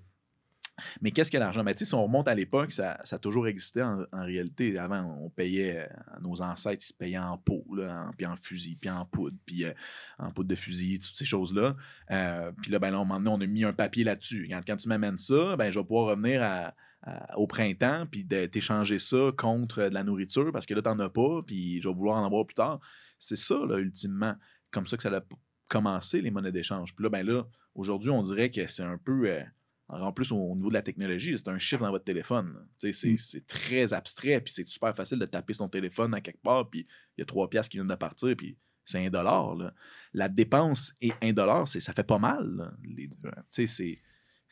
Mais qu'est-ce que l'argent? Ben, si on remonte à l'époque, ça, ça, a toujours existé en, réalité. Avant, on payait, euh, nos ancêtres, ils se payaient en pot, là, en, puis en fusil, puis en poudre, puis euh, en poudre de fusil, toutes ces choses-là. Euh, puis là, ben, là, on a mis un papier là-dessus. Quand, quand tu m'amènes ça, ben, je vais pouvoir revenir à, au printemps, puis de t'échanger ça contre de la nourriture parce que là, t'en as pas, puis je vais vouloir en avoir plus tard. C'est ça, là, ultimement. Comme ça que ça a commencé, les monnaies d'échange. Puis là, ben là, aujourd'hui, on dirait que c'est un peu. Euh, En plus, au, niveau de la technologie, c'est un chiffre dans votre téléphone. C'est, Mm. c'est très abstrait, puis c'est super facile de taper son téléphone à quelque part, puis il y a trois piastres qui viennent de partir, puis c'est un dollar. là. La dépense et un dollar, c'est, ça fait pas mal, sais, c'est,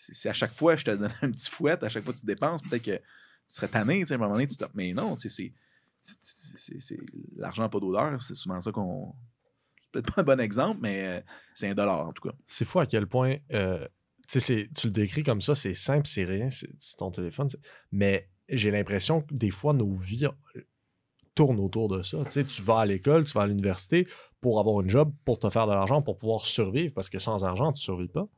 c'est à chaque fois, je te donne un petit fouet, à chaque fois que tu dépenses, peut-être que tu serais tanné, tu sais, à un moment donné, tu te- Mais non, tu sais, c'est, l'argent n'a pas d'odeur, c'est souvent ça qu'on... C'est peut-être pas un bon exemple, mais euh, c'est un dollar, en tout cas. C'est fou à quel point, euh, tu le décris comme ça, c'est simple, c'est rien, c'est ton téléphone. Mais j'ai l'impression que des fois, nos vies euh, tournent autour de ça. Tu tu vas à l'école, tu vas à l'université pour avoir un job, pour te faire de l'argent, pour pouvoir survivre, parce que sans argent, tu ne survis pas.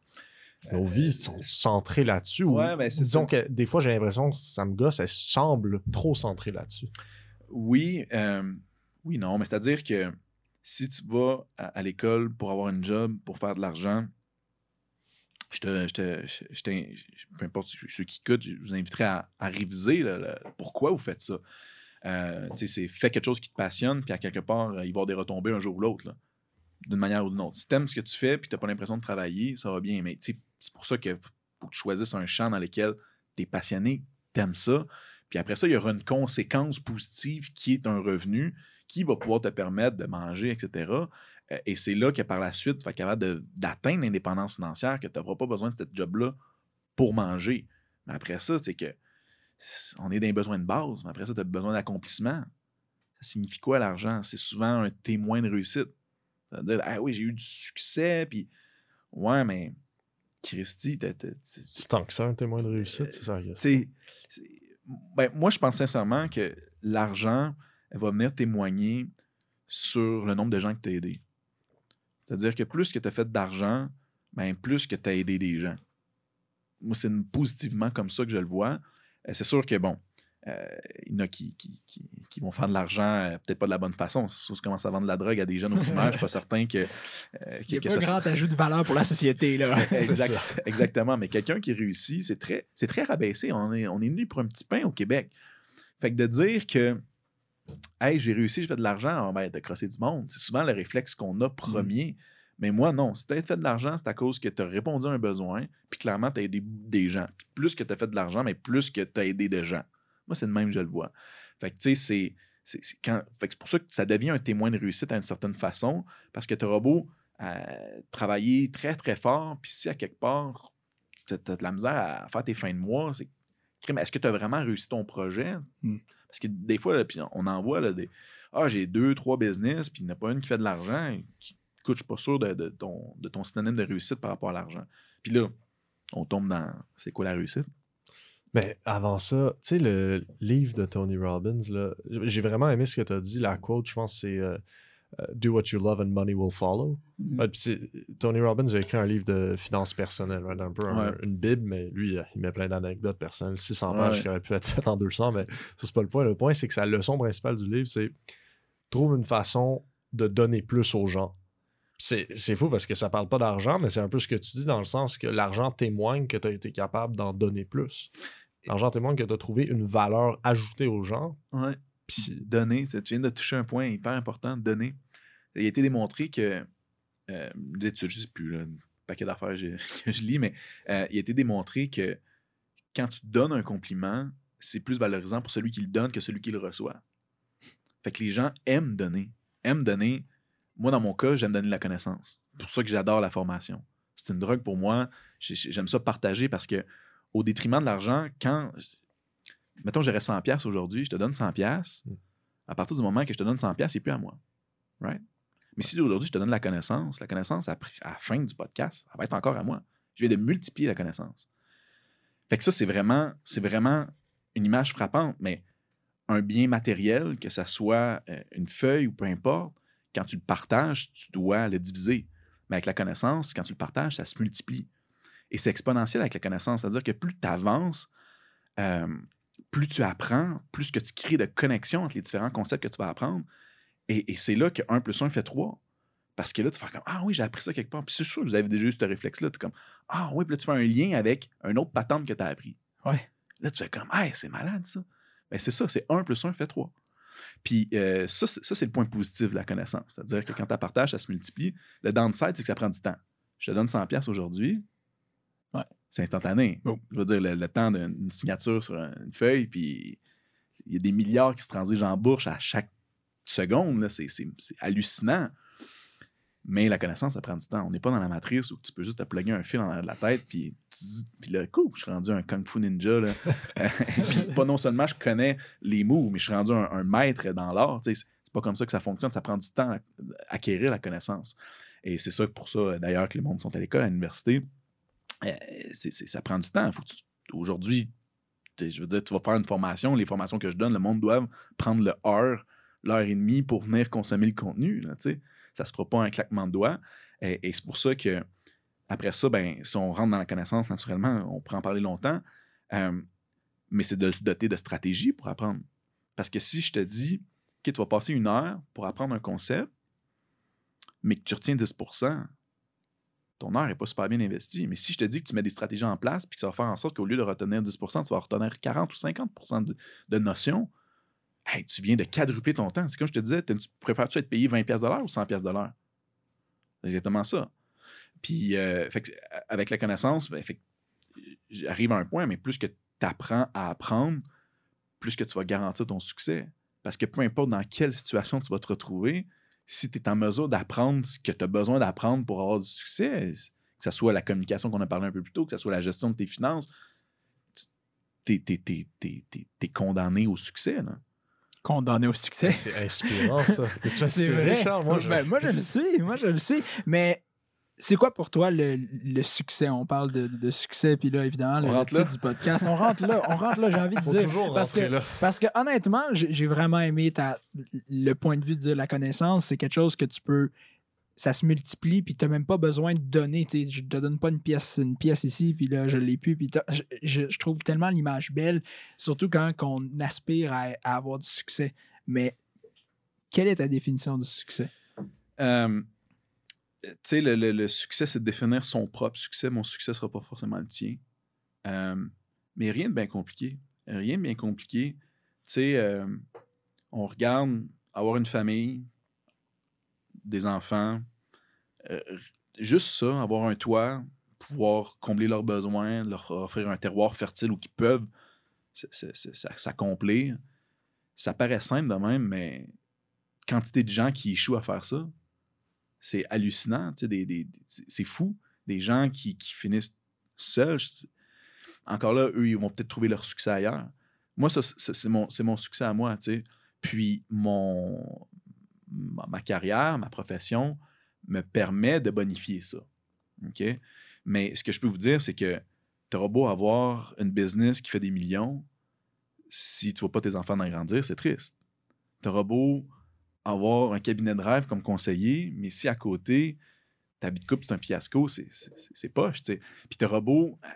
Nos vies sont centrées là-dessus. ou- Ouais, mais c'est disons ça. que des fois, j'ai l'impression que ça me gosse, elles semblent trop centrées là-dessus. Oui, euh, oui, non, mais c'est-à-dire que si tu vas à, à l'école pour avoir une job, pour faire de l'argent, je te, je te- je- peu importe ceux qui écoutent, je vous inviterai à, à réviser le- pourquoi vous faites ça. Euh, c'est fais quelque chose qui te passionne, puis à quelque part, euh, il va y avoir des retombées un jour ou l'autre, d'une manière ou d'une autre. Si tu aimes ce que tu fais, puis tu n'as pas l'impression de travailler, ça va bien, mais tu sais, c'est pour ça que faut que tu choisisses un champ dans lequel tu es passionné, tu aimes ça, puis après ça, il y aura une conséquence positive qui est un revenu qui va pouvoir te permettre de manger, etc. Euh, Et c'est là que par la suite, tu vas être capable d'atteindre l'indépendance financière, que tu n'auras pas besoin de cette job-là pour manger. Mais après ça, c'est que on est dans les besoins de base. Mais après ça, tu as besoin d'accomplissement. Ça signifie quoi l'argent? C'est souvent un témoin de réussite. C'est-à-dire, ah oui, j'ai eu du succès, puis ouais, mais Christy, C'est tant que ça, un témoin de réussite, c'est ça. question. c'est- c'est- ben, moi, je pense sincèrement que l'argent elle va venir témoigner sur le nombre de gens que tu as aidés. C'est-à-dire que plus que tu as fait d'argent, ben, plus que tu as aidé des gens. Moi, c'est positivement comme ça que je le vois. Euh, c'est sûr que, bon, euh, il y en a qui, qui, qui- qui vont faire de l'argent, euh, peut-être pas de la bonne façon. Si tu commences à vendre de la drogue à des jeunes au primaire, je suis pas certain que, euh, Il n'y a que pas ça grand ajout de valeur pour la société. Là. Exact- exactement. Mais quelqu'un qui réussit, c'est très, c'est très rabaissé. On est, on est venu pour un petit pain au Québec. Fait que de dire que Hey, j'ai réussi, je fais de l'argent, ben, t'as crossé du monde. C'est souvent le réflexe qu'on a premier. Mais moi, non. Si t'as fait de l'argent, c'est à cause que tu as répondu à un besoin, puis clairement, tu as aidé des gens. Puis plus que tu as fait de l'argent, mais plus que tu as aidé des gens. Moi, c'est de même, je le vois. Fait que, tu sais, c'est. Quand- c'est pour ça que ça devient un témoin de réussite à une certaine façon, parce que tu auras beau euh, travailler très, très fort, puis si à quelque part, tu as, de la misère à faire tes fins de mois, c'est est-ce que tu as vraiment réussi ton projet? Hmm. Parce que des fois, là, puis on en voit là, des Ah, j'ai deux, trois business, puis il n'y en a pas une qui fait de l'argent. qui- Écoute, je suis pas sûr de, de ton, de ton synonyme de réussite par rapport à l'argent. Puis là, on tombe dans c'est quoi la réussite? Mais avant ça, tu sais, le livre de Tony Robbins, là, j'ai vraiment aimé ce que tu as dit. La quote, je pense, c'est euh, euh, Do what you love and money will follow. Mhm. Ouais, puis c'est- Tony Robbins a écrit un livre de finances personnelles, right? un peu un- Ouais. une bible, mais lui, euh, il met plein d'anecdotes personnelles, 600 Ouais, pages ouais. qui auraient pu être faites en 200, mais ça, c'est pas le point. Le point, c'est que sa leçon principale du livre, c'est trouve une façon de donner plus aux gens. C'est c'est fou parce que ça parle pas d'argent, mais c'est un peu ce que tu dis dans le sens que l'argent témoigne que tu as été capable d'en donner plus. L'argent témoigne que tu as trouvé une valeur ajoutée aux gens. Ouais. Puis Donner, tu viens de toucher un point hyper important, donner. Il a été démontré que, euh, d'études, je sais plus, là, un paquet d'affaires que je lis, mais euh, il a été démontré que quand tu donnes un compliment, c'est plus valorisant pour celui qui le donne que celui qui le reçoit. Fait que les gens aiment donner. Aiment donner. Moi, dans mon cas, j'aime donner de la connaissance. C'est pour ça que j'adore la formation. C'est une drogue pour moi. J'ai- J'aime ça partager parce que, au détriment de l'argent, quand. Mettons, j'aurais 100$ piastres aujourd'hui, je te donne 100$. piastres. Mm. À partir du moment que je te donne 100$, piastres, c'est plus à moi. Right? Mais si aujourd'hui, je te donne la connaissance, la connaissance, à la fin du podcast, ça va être encore à moi. Je viens de multiplier la connaissance. Fait que ça, c'est vraiment, c'est vraiment une image frappante, mais un bien matériel, que ça soit euh, une feuille ou peu importe, quand tu le partages, tu dois le diviser. Mais avec la connaissance, quand tu le partages, ça se multiplie. Et c'est exponentiel avec la connaissance. C'est-à-dire que plus tu avances, euh, plus tu apprends, plus que tu crées de connexions entre les différents concepts que tu vas apprendre. Et, et c'est là que 1 plus 1 fait 3. Parce que là, tu fais comme Ah oui, j'ai appris ça quelque part. Puis c'est sûr que vous avez déjà eu ce réflexe-là. Tu es comme Ah oui, puis là, tu fais un lien avec un autre patente que tu as appris. Ouais. Là, tu fais comme Hey, c'est malade ça. Ben, c'est ça, c'est 1 plus 1 fait 3. Puis euh, ça, c'est- le point positif de la connaissance. C'est-à-dire que quand tu partages, ça se multiplie. Le downside, c'est que ça prend du temps. Je te donne 100$ piastres aujourd'hui. C'est instantané. Bon. Je veux dire, le, le temps d'une signature sur une feuille, puis il y a des milliards qui se transigent en bourse à chaque seconde. C'est hallucinant. Mais la connaissance, ça prend du temps. On n'est pas dans la matrice où tu peux juste te plugger un fil en arrière de la tête, puis, puis là, coup, je suis rendu un kung fu ninja. Là. puis pas non seulement je connais les moves, mais je suis rendu un, un maître dans l'art. C'est c'est pas comme ça que ça fonctionne. Ça prend du temps à à acquérir la connaissance. Et c'est ça pour ça, d'ailleurs, que les mondes sont à l'école, à l'université. Euh, ça prend du temps. Aujourd'hui, je veux dire, tu vas faire une formation, les formations que je donne, le monde doit prendre le heure, l'heure et demie pour venir consommer le contenu. Là, ça se fera pas un claquement de doigts. Et, c'est pour ça que, après ça, ben, si on rentre dans la connaissance, naturellement, on pourrait en parler longtemps. Euh, mais c'est de se doter de stratégies pour apprendre. Parce que si je te dis, OK, tu vas passer une heure pour apprendre un concept, mais que tu retiens 10 ton heure n'est pas super bien investie. Mais si je te dis que tu mets des stratégies en place, puis que ça va faire en sorte qu'au lieu de retenir 10 tu vas retenir 40 ou 50 de, de notions, tu viens de quadrupler ton temps. C'est comme je te disais, tu préfères-tu être payé 20 pièces ou 100 pièces C'est exactement ça. Puis, euh, avec la connaissance, ben, j'arrive à un point, mais plus que tu apprends à apprendre, plus que tu vas garantir ton succès. Parce que peu importe dans quelle situation tu vas te retrouver, si tu es en mesure d'apprendre ce que tu as besoin d'apprendre pour avoir du succès, que ce soit la communication qu'on a parlé un peu plus tôt, que ce soit la gestion de tes finances, tu es, condamné au succès. Là. Condamné au succès. C'est inspirant, ça. T'es-tu C'est inspiré, vrai. Charles? Moi, je... Ben, moi, je le suis. Moi, je le suis. Mais c'est quoi pour toi le, le succès? On parle de, de succès, puis là, évidemment, On le, titre du podcast. On rentre là. On rentre là, j'ai envie de Faut dire. toujours parce que, là. parce que honnêtement, j'ai vraiment aimé ta, le point de vue de dire la connaissance. C'est quelque chose que tu peux. Ça se multiplie, puis tu n'as même pas besoin de donner. tu sais, Je te donne pas une pièce, une pièce ici, puis là, je l'ai plus. Puis je, je- je trouve tellement l'image belle, surtout quand on aspire à, à avoir du succès. Mais quelle est ta définition du succès? Euh, tu sais, le, succès, c'est de définir son propre succès. Mon succès ne sera pas forcément le tien. Euh, mais rien de bien compliqué. Rien de bien compliqué. Tu sais, euh, on regarde avoir une famille, des enfants, euh, juste ça, avoir un toit, pouvoir combler leurs besoins, leur offrir un terroir fertile où ils peuvent s'accomplir. Ça paraît simple de même, mais quantité de gens qui échouent à faire ça, c'est hallucinant. c'est fou. Des gens qui, finissent seuls. Encore là, eux, ils vont peut-être trouver leur succès ailleurs. Moi, c'est mon, succès à moi. Puis mon, ma, carrière, ma profession me permet de bonifier ça. Mais ce que je peux vous dire, c'est que tu auras beau avoir une business qui fait des millions, si tu vois pas tes enfants en grandir, c'est triste. Tu auras beau avoir un cabinet de rêve comme conseiller, mais si à côté, ta vie de couple, c'est un fiasco, c'est- poche. tu sais. Puis auras beau euh,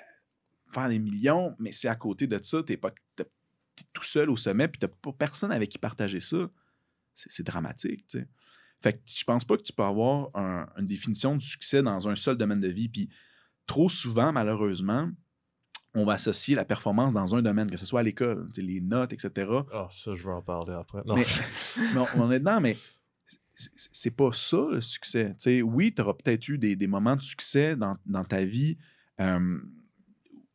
faire des millions, mais si à côté de ça, tu es, tout seul au sommet, puis tu pas personne avec qui partager ça, c'est dramatique. Fait que je pense pas que tu peux avoir un- une définition du succès dans un seul domaine de vie. Puis trop souvent, malheureusement, on va associer la performance dans un domaine, que ce soit à l'école, les notes, etc. Ah, ça, je vais en parler après. Non. Mais, on, est dedans, mais c'est- pas ça le succès. Oui, tu auras peut-être eu des, des moments de succès dans, dans ta vie, euh,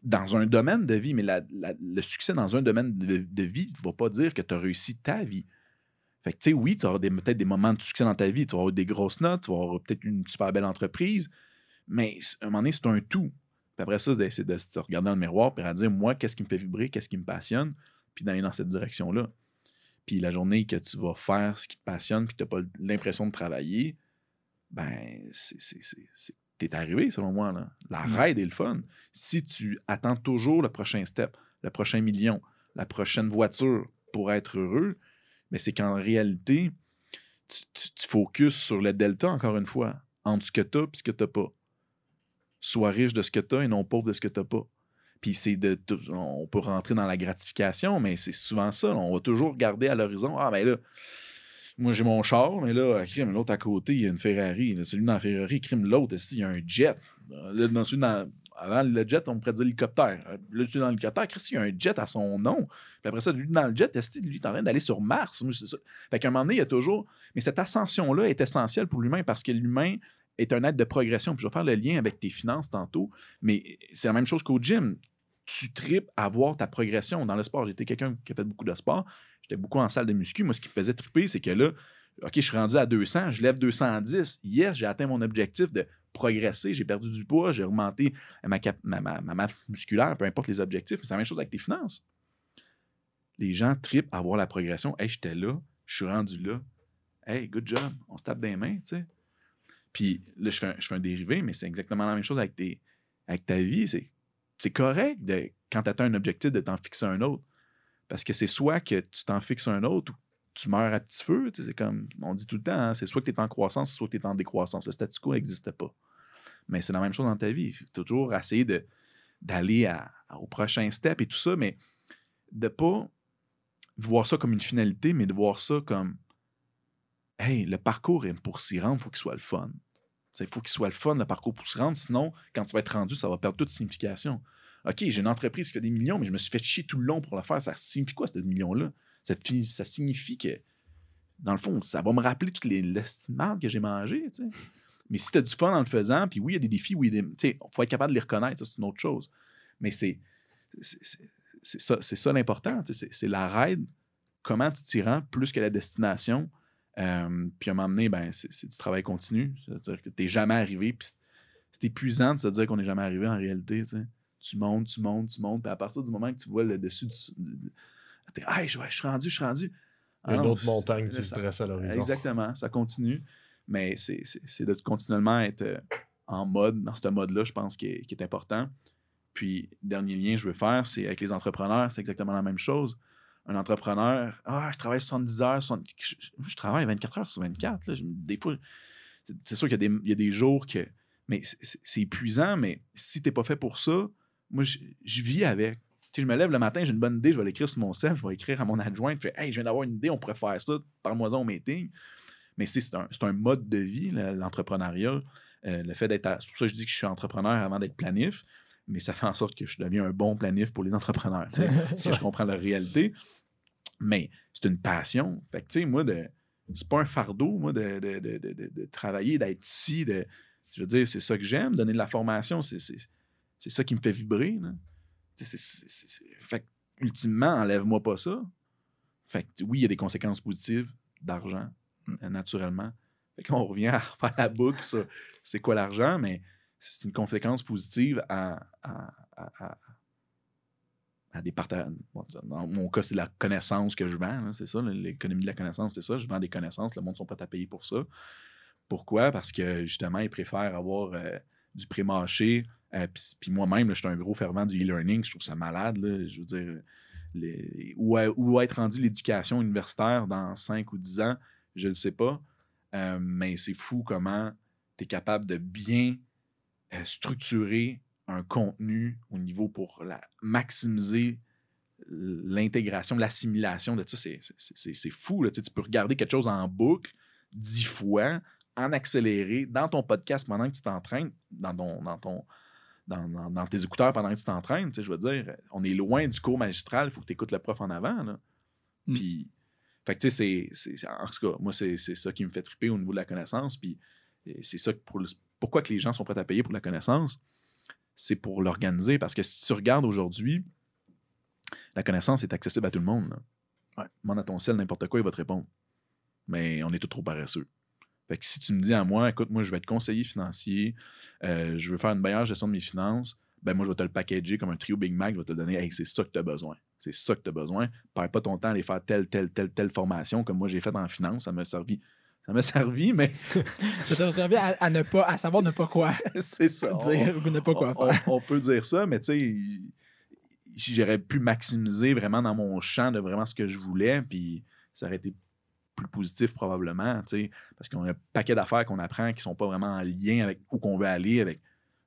dans un domaine de vie, mais la- la- le succès dans un domaine de, de vie ne va pas dire que tu as réussi ta vie. Fait que, tu sais, oui, tu auras peut-être des moments de succès dans ta vie, tu vas avoir des grosses notes, tu vas avoir peut-être une super belle entreprise, mais à un moment donné, c'est un tout. Puis après ça, c'est de- se regarder dans le miroir et de dire, moi, qu'est-ce qui me fait vibrer, qu'est-ce qui me passionne, puis d'aller dans cette direction-là. Puis la journée que tu vas faire ce qui te passionne, puis que tu n'as pas l'impression de travailler, ben, t'es arrivé, selon moi. Là. La Mm. ride est le fun. Si tu attends toujours le prochain step, le prochain million, la prochaine voiture pour être heureux, mais c'est qu'en réalité, tu, tu, tu focuses sur le delta, encore une fois, entre ce que tu as et ce que tu n'as pas. Sois riche de ce que tu as et non pauvre de ce que tu n'as pas. Puis c'est de. On peut rentrer dans la gratification, mais c'est souvent ça. On va toujours regarder à l'horizon. Ah, ben là, moi j'ai mon char, mais là, crime, l'autre à côté, il y a une Ferrari. Là, celui dans la Ferrari, crime l'autre, il y a un jet? Là, dans, dans- avant le jet, on pourrait dire l'hélicoptère. Là, celui dans l'hélicoptère, Chris, il y a un jet à son nom. Puis après ça, lui dans le jet, esti, lui, est en train d'aller sur Mars? C'est ça. Fait qu'à un moment donné, il y a toujours. Mais cette ascension-là est essentielle pour l'humain parce que l'humain est un aide de progression. Puis je vais faire le lien avec tes finances tantôt, mais c'est la même chose qu'au gym. Tu tripes à voir ta progression dans le sport. J'étais quelqu'un qui a fait beaucoup de sport. J'étais beaucoup en salle de muscu. Moi, ce qui me faisait triper, c'est que là, OK, je suis rendu à 200, je lève 210. Yes, j'ai atteint mon objectif de progresser, j'ai perdu du poids, j'ai augmenté ma, masse musculaire, peu importe les objectifs. Mais c'est la même chose avec tes finances. Les gens tripent à voir la progression. Hey, j'étais là, je suis rendu là. Hey, good job. On se tape des mains, tu sais. Puis là, je fais un, dérivé, mais c'est exactement la même chose avec, tes, avec ta vie. C'est correct de, quand tu atteins un objectif de t'en fixer un autre. Parce que c'est soit que tu t'en fixes un autre ou tu meurs à petit feu. C'est comme on dit tout le temps, hein, c'est soit que tu es en croissance, soit que tu es en décroissance. Le statu quo n'existe pas. Mais c'est la même chose dans ta vie. Faut toujours essayer d'aller au prochain step et tout ça, mais de pas voir ça comme une finalité, mais de voir ça comme Hey, le parcours pour s'y rendre, il faut qu'il soit le fun. Il faut qu'il soit le fun, le parcours pour s'y rendre. Sinon, quand tu vas être rendu, ça va perdre toute signification. OK, j'ai une entreprise qui fait des millions, mais je me suis fait chier tout le long pour le faire. Ça signifie quoi, ce million-là? Ça, ça, signifie que, dans le fond, ça va me rappeler toutes les l'estime que j'ai mangé. Mais si tu as du fun en le faisant, puis oui, il y a des défis, oui, il faut être capable de les reconnaître, c'est une autre chose. Mais c'est ça, ça l'important. C'est la raid, comment tu t'y rends plus que la destination. Euh, puis à un moment donné, ben, c'est du travail continu. C'est-à-dire que tu n'es jamais arrivé. Puis c'est épuisant de se dire qu'on n'est jamais arrivé en réalité. Tu montes, tu montes, tu montes. Puis à partir du moment que tu vois le dessus du, Hey, je, suis rendu, je suis rendu. Il y a une autre montagne qui se dresse à l'horizon. Exactement, ça continue. Mais c'est de continuellement être euh, en mode, dans ce mode-là, je pense, qui est, important. Puis, dernier lien que je veux faire, c'est avec les entrepreneurs, c'est exactement la même chose. Un entrepreneur, ah, je travaille 70 heures, je, travaille 24 heures sur 24. Là, des fois, c'est sûr qu'il y, a des jours que. Mais c'est épuisant, mais si tu n'es pas fait pour ça, moi, je vis avec. Si je me lève le matin, j'ai une bonne idée, je vais l'écrire sur mon sel, je vais écrire à mon adjoint, je fais Hey, je viens d'avoir une idée, on pourrait faire ça, par moi au meeting. Mais c'est un, un, mode de vie, l'entrepreneuriat. Euh, le fait d'être. C'est pour ça que je dis que je suis entrepreneur avant d'être planif, mais ça fait en sorte que je deviens un bon planif pour les entrepreneurs, que je comprends la réalité. Mais c'est une passion. Fait que, tu sais, moi, de, c'est pas un fardeau, moi, de, de, de, de travailler, d'être ici. De, je veux dire, c'est ça que j'aime, donner de la formation, c'est ça qui me fait vibrer. Là fait ultimement, enlève-moi pas ça. Fait que, oui, il y a des conséquences positives d'argent, mm. naturellement. Fait qu'on revient à faire la boucle sur c'est quoi l'argent, mais c'est une conséquence positive à, à, des partenaires. Dans mon cas, c'est la connaissance que je vends. C'est ça, l'économie de la connaissance, c'est ça. Je vends des connaissances, le monde ne sont pas à payer pour ça. Pourquoi? Parce que justement, ils préfèrent avoir euh, du pré-marché euh, puis moi-même, je suis un gros fervent du e-learning. Je trouve ça malade. je veux dire, où, va être rendu l'éducation universitaire dans 5 ou 10 ans, je ne sais pas. Euh, mais c'est fou comment tu es capable de bien euh, structurer un contenu au niveau pour la, maximiser l'intégration, l'assimilation de ça. C'est fou. Là. Tu, peux regarder quelque chose en boucle dix fois, en accéléré, dans ton podcast pendant que tu t'entraînes, dans ton, dans ton, dans, tes écouteurs pendant que tu t'entraînes. Je veux dire, on est loin du cours magistral, il faut que tu écoutes le prof en avant. Là. Mm. Puis, fait que tu sais, c'est, en tout cas, moi, c'est, ça qui me fait triper au niveau de la connaissance. Puis, c'est ça pour pourquoi que les gens sont prêts à payer pour la connaissance, c'est pour l'organiser. Parce que si tu regardes aujourd'hui, la connaissance est accessible à tout le monde. Là. Ouais. Demande à ton sel n'importe quoi, il va te répondre. Mais on est tout trop paresseux. Fait que si tu me dis à moi, écoute, moi, je vais être conseiller financier, euh, je veux faire une meilleure gestion de mes finances, ben moi, je vais te le packager comme un trio Big Mac, je vais te donner, hey, c'est ça que tu as besoin. C'est ça que tu as besoin. Perds pas ton temps à aller faire telle, telle, telle, telle formation comme moi j'ai fait en finance. Ça m'a servi. Ça m'a servi, mais. ça t'a servi à, ne pas, à savoir ne pas quoi. c'est ça. Dire ou ne pas quoi faire. On, peut dire ça, mais tu sais, si j'aurais pu maximiser vraiment dans mon champ de vraiment ce que je voulais, puis ça aurait été plus positif probablement, parce qu'on a un paquet d'affaires qu'on apprend qui ne sont pas vraiment en lien avec où qu'on veut aller. Avec,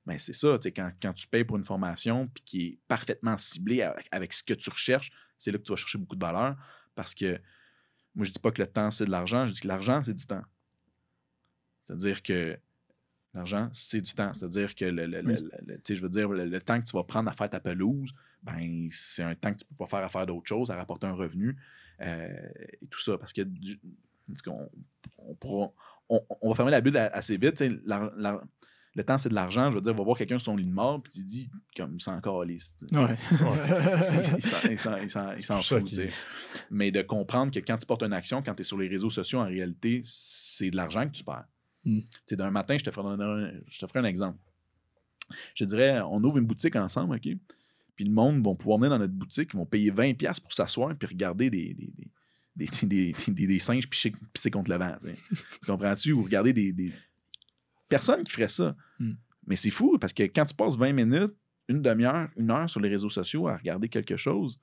ben c'est ça, quand, quand tu payes pour une formation puis qui est parfaitement ciblée avec, ce que tu recherches, c'est là que tu vas chercher beaucoup de valeur parce que moi, je dis pas que le temps, c'est de l'argent, je dis que l'argent, c'est du temps. C'est-à-dire que l'argent, c'est du temps. C'est-à-dire que le, je veux dire, le, temps que tu vas prendre à faire ta pelouse, ben, c'est un temps que tu peux pas faire à faire d'autres choses, à rapporter un revenu. Euh, et tout ça. Parce que on, on, on va fermer la bulle assez vite. la- la- le temps, c'est de l'argent. Je veux dire, va voir quelqu'un sur son lit de mort, puis il dit, comme, il s'en calisse. tu. Ouais. il s'en- fout. tu. Mais de comprendre que quand tu portes une action, quand tu es sur les réseaux sociaux, en réalité, c'est de l'argent que tu perds. Mm. Tu sais, D'un matin, je te, ferai un, je te ferai un exemple. Je dirais, on ouvre une boutique ensemble, OK? Puis le monde va pouvoir venir dans notre boutique, ils vont payer 20$ pour s'asseoir puis regarder des, des, des, des, des- des- des- des singes pisser contre le vent. tu tu comprends-tu? Ou regarder des, des. Personne qui ferait ça. Mm. Mais c'est fou parce que quand tu passes 20 minutes, une demi-heure, une heure sur les réseaux sociaux à regarder quelque chose,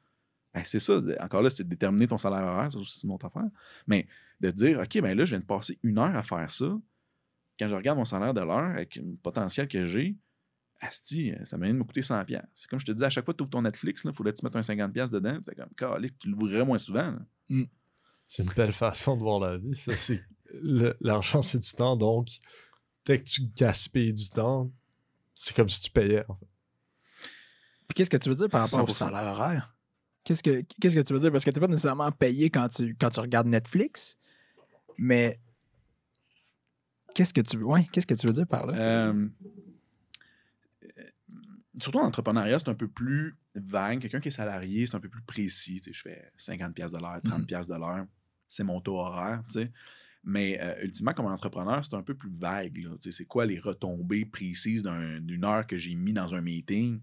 ben c'est ça. Encore là, c'est de déterminer ton salaire horaire, ça aussi, c'est une autre affaire. Mais de dire, OK, ben là, je viens de passer une heure à faire ça. Quand je regarde mon salaire de l'heure avec le potentiel que j'ai, Asti, ça m'a de me coûter 100$. piastres. C'est comme je te dis, à chaque fois que tu ouvres ton Netflix, il faudrait que tu mettes un 50$ piastres dedans. Tu fais comme, Calique, tu l'ouvrirais moins souvent. là. C'est une belle façon de voir la vie. Ça, c'est l'argent, c'est du temps. Donc, dès que tu gaspilles du temps, c'est comme si tu payais. en fait. Puis qu'est-ce que tu veux dire par rapport au 100%. salaire horaire? Qu'est-ce que, qu'est-ce que tu veux dire? Parce que tu n'es pas nécessairement payé quand tu, quand tu regardes Netflix, mais qu'est-ce que tu veux, ouais, qu'est-ce que tu veux dire par là? Euh, surtout en entrepreneuriat, c'est un peu plus vague. Quelqu'un qui est salarié, c'est un peu plus précis. Tu sais, je fais 50$ piastres de l'heure, 30$ piastres de l'heure. C'est mon taux horaire. tu sais. Mais euh, ultimement, comme entrepreneur, c'est un peu plus vague. là. Tu sais, C'est quoi les retombées précises d'un- d'une heure que j'ai mis dans un meeting?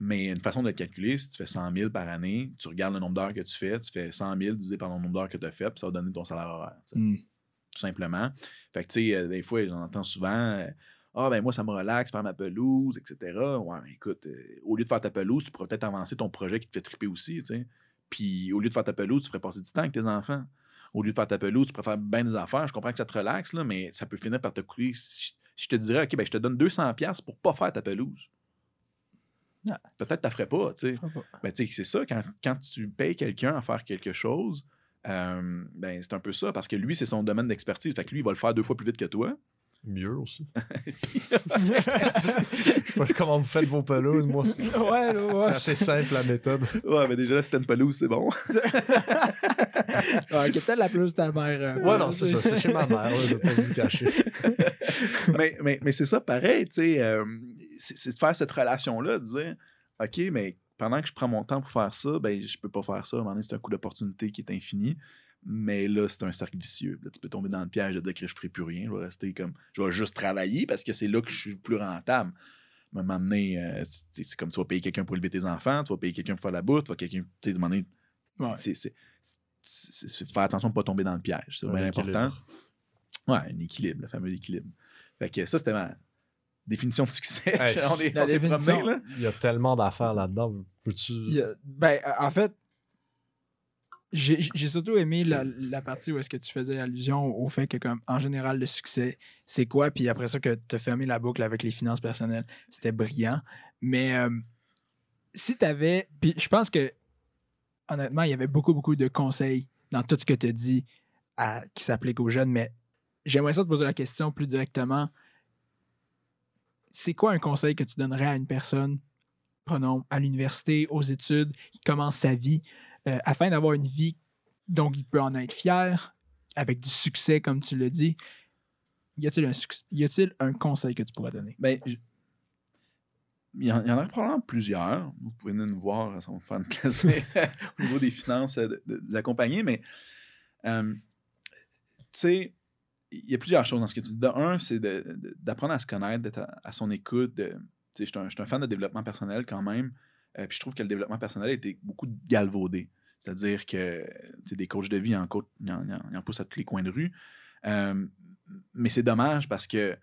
Mais une façon de le calculer, si tu fais 100 000 par année, tu regardes le nombre d'heures que tu fais, tu fais 100 000 divisé par le nombre d'heures que tu as fait, puis ça va donner ton salaire horaire. Hmm. tout simplement. Fait que, tu sais, euh, des fois, j'en entends souvent euh, Ah, ben moi, ça me relaxe, faire ma pelouse, etc. Ouais, mais écoute, euh, au lieu de faire ta pelouse, tu pourrais peut-être avancer ton projet qui te fait triper aussi, tu sais. Puis, au lieu de faire ta pelouse, tu ferais passer du temps avec tes enfants. Au lieu de faire ta pelouse, tu faire bien des affaires. Je comprends que ça te relaxe, là, mais ça peut finir par te coûter. Si je te dirais, OK, ben je te donne 200$ pour pas faire ta pelouse. Ah. Peut-être que tu ferais pas, tu sais. Ben, c'est ça, quand, quand tu payes quelqu'un à faire quelque chose, euh, ben, c'est un peu ça, parce que lui, c'est son domaine d'expertise. Fait que lui, il va le faire deux fois plus vite que toi. Mieux aussi. Je sais pas comment vous faites vos pelouses. Moi, c'est ouais, c'est ouais. assez simple la méthode. Ouais, mais déjà, là, si t'as une pelouse, c'est bon. ouais, peut-être la plus de ta mère. euh, Ouais, non, c'est ça. C'est chez ma mère. là, Je vais pas vous cacher. mais mais, mais c'est ça, pareil, tu sais. euh, c'est c'est de faire cette relation-là, de dire, OK, mais pendant que je prends mon temps pour faire ça, ben, je peux pas faire ça. À un moment donné, c'est un coup d'opportunité qui est infini. Mais là, c'est un cercle vicieux. Là, tu peux tomber dans le piège de dire que je ferai plus rien. Je vais rester comme. Je vais juste travailler parce que c'est là que je suis plus rentable. Mais donné, euh, c'est c'est comme tu vas payer quelqu'un pour élever tes enfants, tu vas payer quelqu'un pour faire la bouffe, tu vas quelqu'un. Tu donné, Ouais. c'est c'est- c'est- c'est faire attention de ne pas tomber dans le piège. C'est Un bien équilibre. important. Ouais, un équilibre, le fameux équilibre. Fait que ça, c'était ma définition de succès. Hey, on est, la on s'est promené, définition- là. Il y a tellement d'affaires là-dedans. Peux-tu. A- ben, en fait, j'ai surtout aimé la, la partie où est-ce que tu faisais allusion au fait que, comme, en général, le succès, c'est quoi? Puis après ça, que tu as fermé la boucle avec les finances personnelles. C'était brillant. Mais euh, si tu avais. Puis je pense que, honnêtement, il y avait beaucoup, beaucoup de conseils dans tout ce que tu as dit à- qui s'appliquent aux jeunes. Mais j'aimerais ça te poser la question plus directement. C'est quoi un conseil que tu donnerais à une personne prenons, à l'université, aux études, qui commence sa vie, euh, afin d'avoir une vie dont il peut en être fier, avec du succès, comme tu l'as dit. Y a-t-il un, y a-t-il un conseil que tu pourrais donner? Ben, je- il y, en, il y en a probablement plusieurs. Vous pouvez venir nous voir, ça va me faire un plaisir au niveau des finances euh, de, de- de l'accompagner, mais euh, tu sais, il y a plusieurs choses dans ce que tu dis. De un, c'est d'apprendre à se connaître, d'être à, à son écoute. de- tu sais, Je suis un, je suis un fan de développement personnel quand même. Euh, puis je trouve que le développement personnel été beaucoup galvaudé. C'est-à-dire que des coachs de vie, il en, co- il en, en- il en pousse à tous les coins de rue. Euh, mais c'est dommage parce que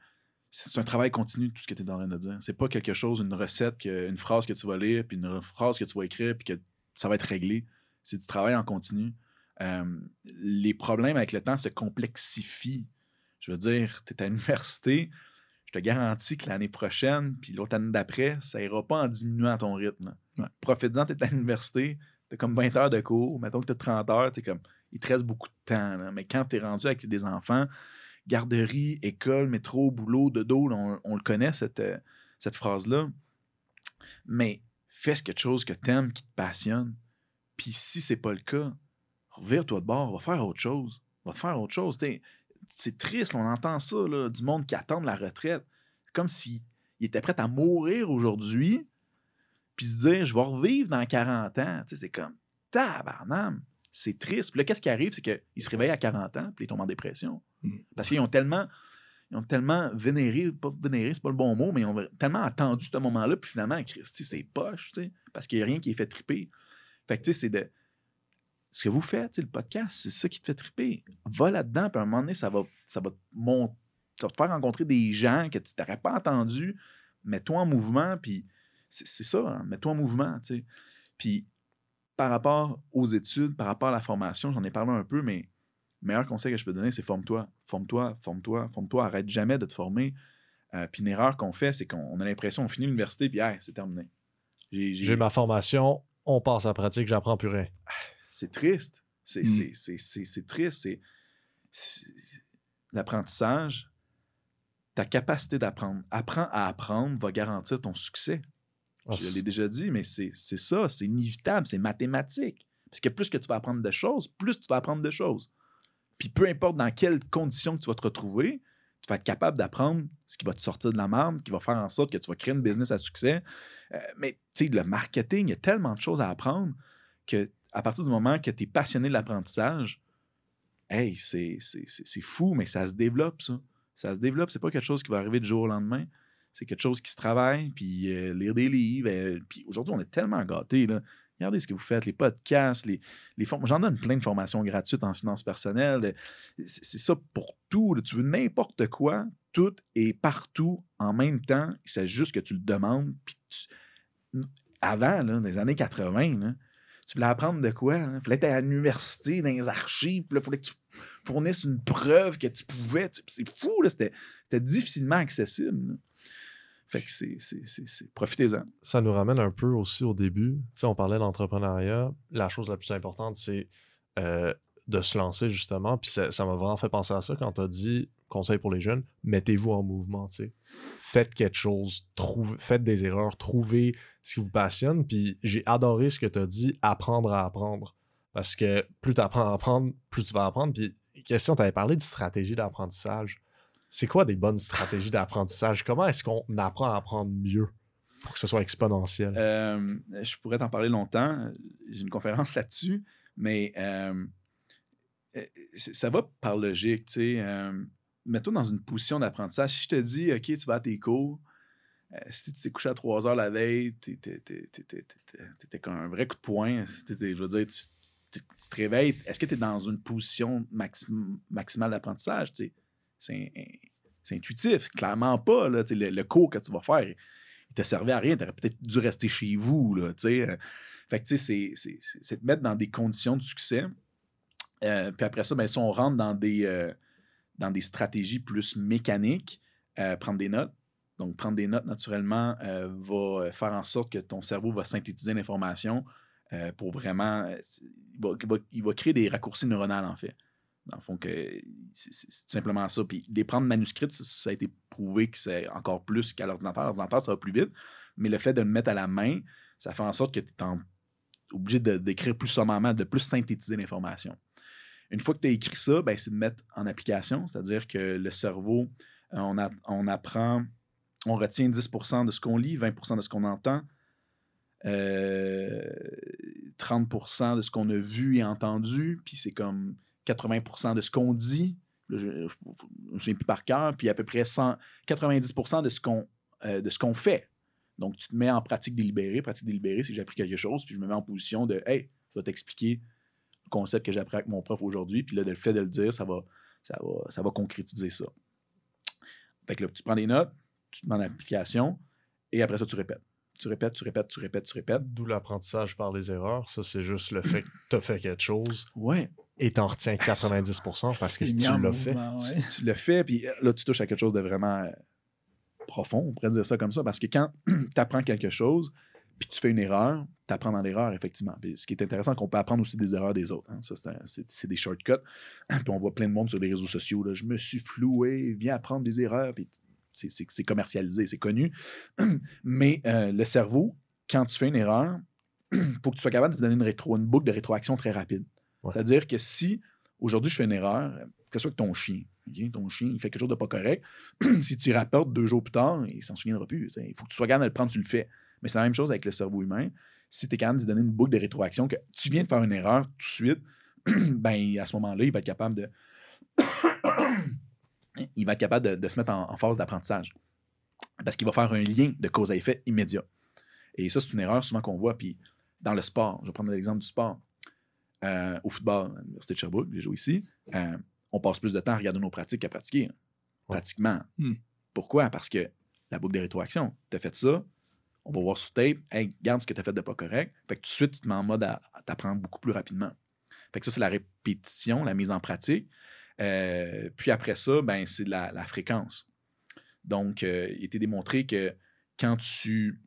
c'est un travail continu tout ce que tu es en train de dire. C'est pas quelque chose, une recette, que, une phrase que tu vas lire, puis une phrase que tu vas écrire, puis que ça va être réglé. C'est du travail en continu. Euh, les problèmes avec le temps se complexifient. Je veux dire, tu es à l'université, je te garantis que l'année prochaine, puis l'autre année d'après, ça ira pas en diminuant ton rythme. Ouais. Profite-en, tu es à l'université, tu as comme 20 heures de cours, mettons que tu as 30 heures, t'es comme, il te reste beaucoup de temps. là. Mais quand tu es rendu avec des enfants, garderie, école, métro, boulot, dodo, là, on, on le connaît, cette, euh, cette phrase-là. Mais fais quelque chose que tu aimes, qui te passionne. Puis si c'est pas le cas, revire-toi de bord, va faire autre chose. Va te faire autre chose. T'sais, c'est triste, on entend ça, là, du monde qui attend la retraite. Comme s'il était prêt à mourir aujourd'hui, puis se dire, je vais revivre dans 40 ans. Tu sais, c'est comme, tabarnam, c'est triste. Puis là, qu'est-ce qui arrive, c'est qu'ils se réveillent à 40 ans, puis ils tombent en dépression. Mm. Parce qu'ils ont tellement, ils ont tellement vénéré, pas vénéré, c'est pas le bon mot, mais ils ont tellement attendu ce moment-là, puis finalement, Christy, c'est poche, tu sais, parce qu'il n'y a rien qui est fait triper. Fait que, tu sais, c'est de. Ce que vous faites, le podcast, c'est ça qui te fait triper. Va là-dedans, puis à un moment donné, ça va, ça va, te mon- ça va te faire rencontrer des gens que tu t'aurais pas entendu. Mets-toi en mouvement, puis c'est ça, hein, mets-toi en mouvement. Puis par rapport aux études, par rapport à la formation, j'en ai parlé un peu, mais le meilleur conseil que je peux te donner, c'est forme-toi, forme-toi, forme-toi, forme-toi, arrête jamais de te former. Euh, puis une erreur qu'on fait, c'est qu'on a l'impression, on finit l'université, puis hey, c'est terminé. J'ai- ma formation, on passe à la pratique, j'apprends plus rien. C'est triste. C'est Mm. c'est- c'est- c'est- c'est triste. C'est- L'apprentissage, ta capacité d'apprendre. Apprends à apprendre va garantir ton succès. Ah, Je l'ai déjà dit, mais c'est c'est ça, c'est inévitable, c'est mathématique. Parce que plus que tu vas apprendre de choses, plus tu vas apprendre de choses. Puis peu importe dans quelles conditions que tu vas te retrouver, tu vas être capable d'apprendre ce qui va te sortir de la merde, qui va faire en sorte que tu vas créer une business à succès. Euh, mais tu sais, le marketing, il y a tellement de choses à apprendre que à partir du moment que tu es passionné de l'apprentissage, hey, c'est c'est- c'est- c'est fou, mais ça se développe, ça. Ça se développe. C'est pas quelque chose qui va arriver du jour au lendemain. C'est quelque chose qui se travaille, puis euh, lire des livres. euh, puis aujourd'hui, on est tellement gâtés. Là. Regardez ce que vous faites, les podcasts, les, les J'en donne plein de formations gratuites en finance personnelle. Euh, C'est c'est ça pour tout. Tu veux n'importe quoi, tout est partout en même temps. S'agit juste que tu le demandes. Puis Avant, là, dans les années 80, là, tu voulais apprendre de quoi? Il fallait être à l'université, dans les archives. Il fallait que tu fournisses une preuve que tu pouvais. C'est fou, là, c'était difficilement accessible. Fait que c'est- Profitez-en. ça nous ramène un peu aussi au début. Tu sais, on parlait d'entrepreneuriat. La chose la plus importante, c'est euh, de se lancer, justement. Puis ça m'a vraiment fait penser à ça quand tu as dit, conseil pour les jeunes, mettez-vous en mouvement, tu sais. Faites quelque chose, trouve, faites des erreurs, trouvez ce qui vous passionne. Puis j'ai adoré ce que tu as dit, apprendre à apprendre. Parce que plus tu apprends à apprendre, plus tu vas apprendre. Puis question, tu avais parlé de stratégie d'apprentissage. C'est quoi des bonnes stratégies d'apprentissage? Comment est-ce qu'on apprend à apprendre mieux pour que ce soit exponentiel? Euh, je pourrais t'en parler longtemps. J'ai une conférence là-dessus, mais euh, euh, ça va par logique. tu sais. Mets-toi dans une position d'apprentissage. Si je te dis, OK, tu vas à tes cours, euh, si tu t'es couché à 3 heures la veille, t'étais comme un vrai coup de poing. Je veux dire, tu, te réveilles. Est-ce que tu es dans une position maxim- maximale d'apprentissage? C'est intuitif. Clairement pas. Là, le, le cours que tu vas faire, il te servait à rien. Tu aurais peut-être dû rester chez vous. Là. Euh, fait que, c'est- te mettre dans des conditions de succès. Euh, puis après ça, ben, si on rentre dans des, dans des stratégies plus mécaniques, euh, prendre des notes. Donc, prendre des notes, naturellement, euh, va faire en sorte que ton cerveau va synthétiser l'information euh, pour vraiment. euh, il, va, créer des raccourcis neuronaux, en fait. Dans le fond, que c'est simplement ça. Puis les prendre manuscrits, ça, ça a été prouvé que c'est encore plus qu'à l'ordinateur. L'ordinateur, ça va plus vite. Mais le fait de le mettre à la main, ça fait en sorte que tu es obligé d'écrire plus sommairement, de plus synthétiser l'information. Une fois que tu as écrit ça, ben, c'est de mettre en application, c'est-à-dire que le cerveau, euh, on, apprend, on retient 10% de ce qu'on lit, 20% de ce qu'on entend, euh, 30% de ce qu'on a vu et entendu, puis c'est comme 80% de ce qu'on dit. Je ne souviens plus par cœur, puis à peu près 100, 90 de ce qu'on euh, de ce qu'on fait. Donc, tu te mets en pratique délibérée. Pratique délibérée, c'est j'ai appris quelque chose, puis je me mets en position de Hey, je vais t'expliquer concept que appris avec mon prof aujourd'hui, puis là, le fait de le dire, ça va, ça va, ça va concrétiser ça. Fait que là, tu prends des notes, tu te mets en application, et après ça, tu répètes. Tu répètes, tu répètes, tu répètes, tu répètes. D'où l'apprentissage par les erreurs. Ça, c'est juste le fait que tu as fait quelque chose Ouais, et t'en retiens 90% parce que tu l'as fait. ouais. tu, tu le fais, puis euh, là, tu touches à quelque chose de vraiment euh, profond, on pourrait dire ça comme ça, parce que quand tu apprends quelque chose, puis tu fais une erreur, tu apprends dans l'erreur, effectivement. Puis ce qui est intéressant, c'est qu'on peut apprendre aussi des erreurs des autres. hein. Ça, c'est des shortcuts. puis on voit plein de monde sur les réseaux sociaux. Là, je me suis floué, viens apprendre des erreurs. Puis c'est- commercialisé, c'est connu. Mais euh, le cerveau, quand tu fais une erreur, il faut que tu sois capable de te donner une, rétro, une boucle de rétroaction très rapide. Ouais. C'est-à-dire que si aujourd'hui je fais une erreur, que ce soit avec ton chien, Ton chien, il fait quelque chose de pas correct. si tu rapportes deux jours plus tard, il s'en souviendra plus. Il faut que tu sois capable de le prendre, tu le fais. Mais c'est la même chose avec le cerveau humain. Si tu es capable de donner une boucle de rétroaction, que tu viens de faire une erreur tout de suite, ben à ce moment-là, il va être capable de. il va être capable de, de se mettre en, en phase d'apprentissage. Parce qu'il va faire un lien de cause à effet immédiat. Et ça, c'est une erreur souvent qu'on voit. Puis dans le sport, je vais prendre l'exemple du sport. Euh, au football, à l'Université de Sherbrooke, j'ai joué ici, euh, on passe plus de temps à regarder nos pratiques qu'à pratiquer. hein. Pratiquement. Hmm. Pourquoi? Parce que la boucle de rétroaction, tu as fait ça, on va voir sur tape, hey, regarde ce que tu as fait de pas correct. Fait que tout de suite, tu te mets en mode à, t'apprendre beaucoup plus rapidement. Fait que ça, c'est la répétition, la mise en pratique. Euh, puis après ça, ben, c'est la, la fréquence. Donc, euh, il été démontré que quand tu.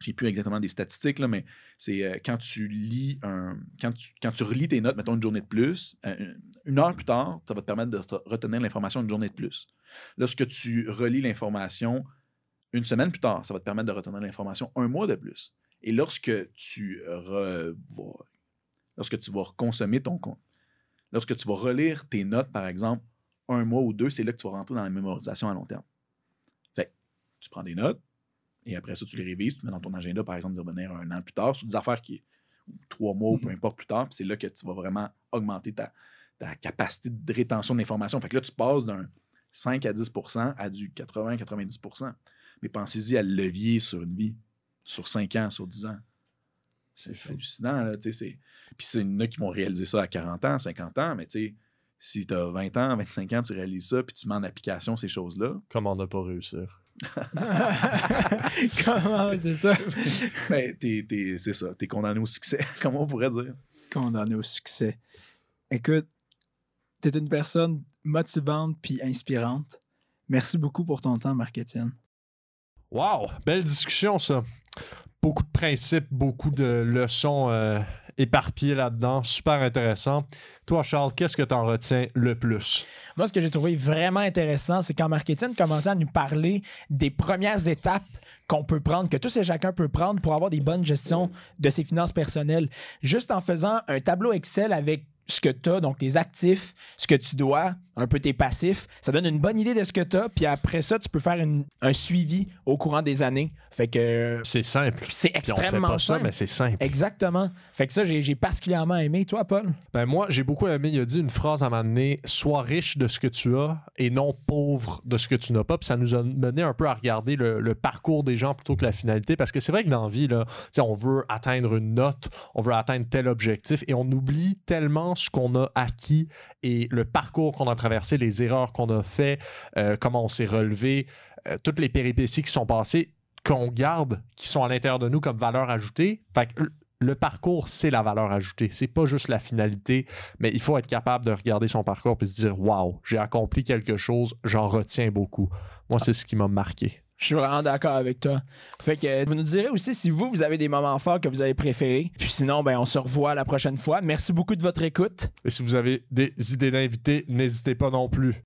J'ai plus exactement des statistiques, là, mais c'est euh, quand tu lis un. Quand tu, quand tu relis tes notes, mettons une journée de plus, euh, une heure plus tard, ça va te permettre de te- retenir l'information une journée de plus. Lorsque tu relis l'information une semaine plus tard, ça va te permettre de retenir l'information un mois de plus. Et lorsque tu, re- vas- lorsque tu vas consommer ton compte, lorsque tu vas relire tes notes, par exemple, un mois ou deux, c'est là que tu vas rentrer dans la mémorisation à long terme. Fait que tu prends des notes et après ça, tu les révises, tu mets dans ton agenda, par exemple, de revenir un an plus tard sur des affaires qui, ou trois mois ou peu importe plus tard, puis c'est là que tu vas vraiment augmenter ta, ta capacité de rétention de l'information. Fait que là, tu passes d'un 5 à 10% à du 80-90 Mais pensez-y à le levier sur une vie, sur 5 ans, sur 10 ans. C'est hallucinant, là, tu sais. Puis c'est- il y en a qui vont réaliser ça à 40 ans, 50 ans, mais tu sais, si tu as 20 ans, 25 ans, tu réalises ça, puis tu mets en application ces choses-là, Comment ne pas réussir? Comment c'est ça? ben, t'es- t'es- c'est ça, t'es condamné au succès, comme on pourrait dire. Condamné au succès. Écoute, t'es une personne motivante puis inspirante. Merci beaucoup pour ton temps, Marc-Étienne. Wow! Belle discussion, ça. Beaucoup de principes, beaucoup de leçons euh, éparpillées là-dedans. Super intéressant. Toi, Charles, qu'est-ce que tu en retiens le plus? Moi, ce que j'ai trouvé vraiment intéressant, c'est quand Marketing commençait à nous parler des premières étapes qu'on peut prendre, que tous et chacun peut prendre pour avoir des bonnes gestions de ses finances personnelles. Juste en faisant un tableau Excel avec ce que tu as, donc tes actifs, ce que tu dois, un peu tes passifs, ça donne une bonne idée de ce que tu as, puis après ça, tu peux faire une- un suivi au courant des années. Fait que C'est simple. c'est Puis on fait extrêmement pas ça, simple. mais c'est simple. Exactement. Fait que ça, j'ai particulièrement aimé. Toi, Paul? Ben moi, j'ai beaucoup aimé, il a dit une phrase à un moment donné, sois riche de ce que tu as et non pauvre de ce que tu n'as pas. Puis ça nous a mené un peu à regarder le, le parcours des gens plutôt que la finalité. Parce que c'est vrai que dans la vie, là, tu sais, on veut atteindre une note, on veut atteindre tel objectif et on oublie tellement qu'on a acquis et le parcours qu'on a traversé, les erreurs qu'on a fait, euh, comment on s'est relevé, euh, toutes les péripéties qui sont passées, qu'on garde, qui sont à l'intérieur de nous comme valeur ajoutée. Fait que le parcours, c'est la valeur ajoutée. C'est pas juste la finalité, mais il faut être capable de regarder son parcours et se dire Waouh, j'ai accompli quelque chose, j'en retiens beaucoup. Moi, c'est ce qui m'a marqué. Je suis vraiment d'accord avec toi. Fait que vous nous direz aussi si vous, vous avez des moments forts que vous avez préférés. Puis sinon, ben, on se revoit la prochaine fois. Merci beaucoup de votre écoute. Et si vous avez des idées d'invités, n'hésitez pas non plus.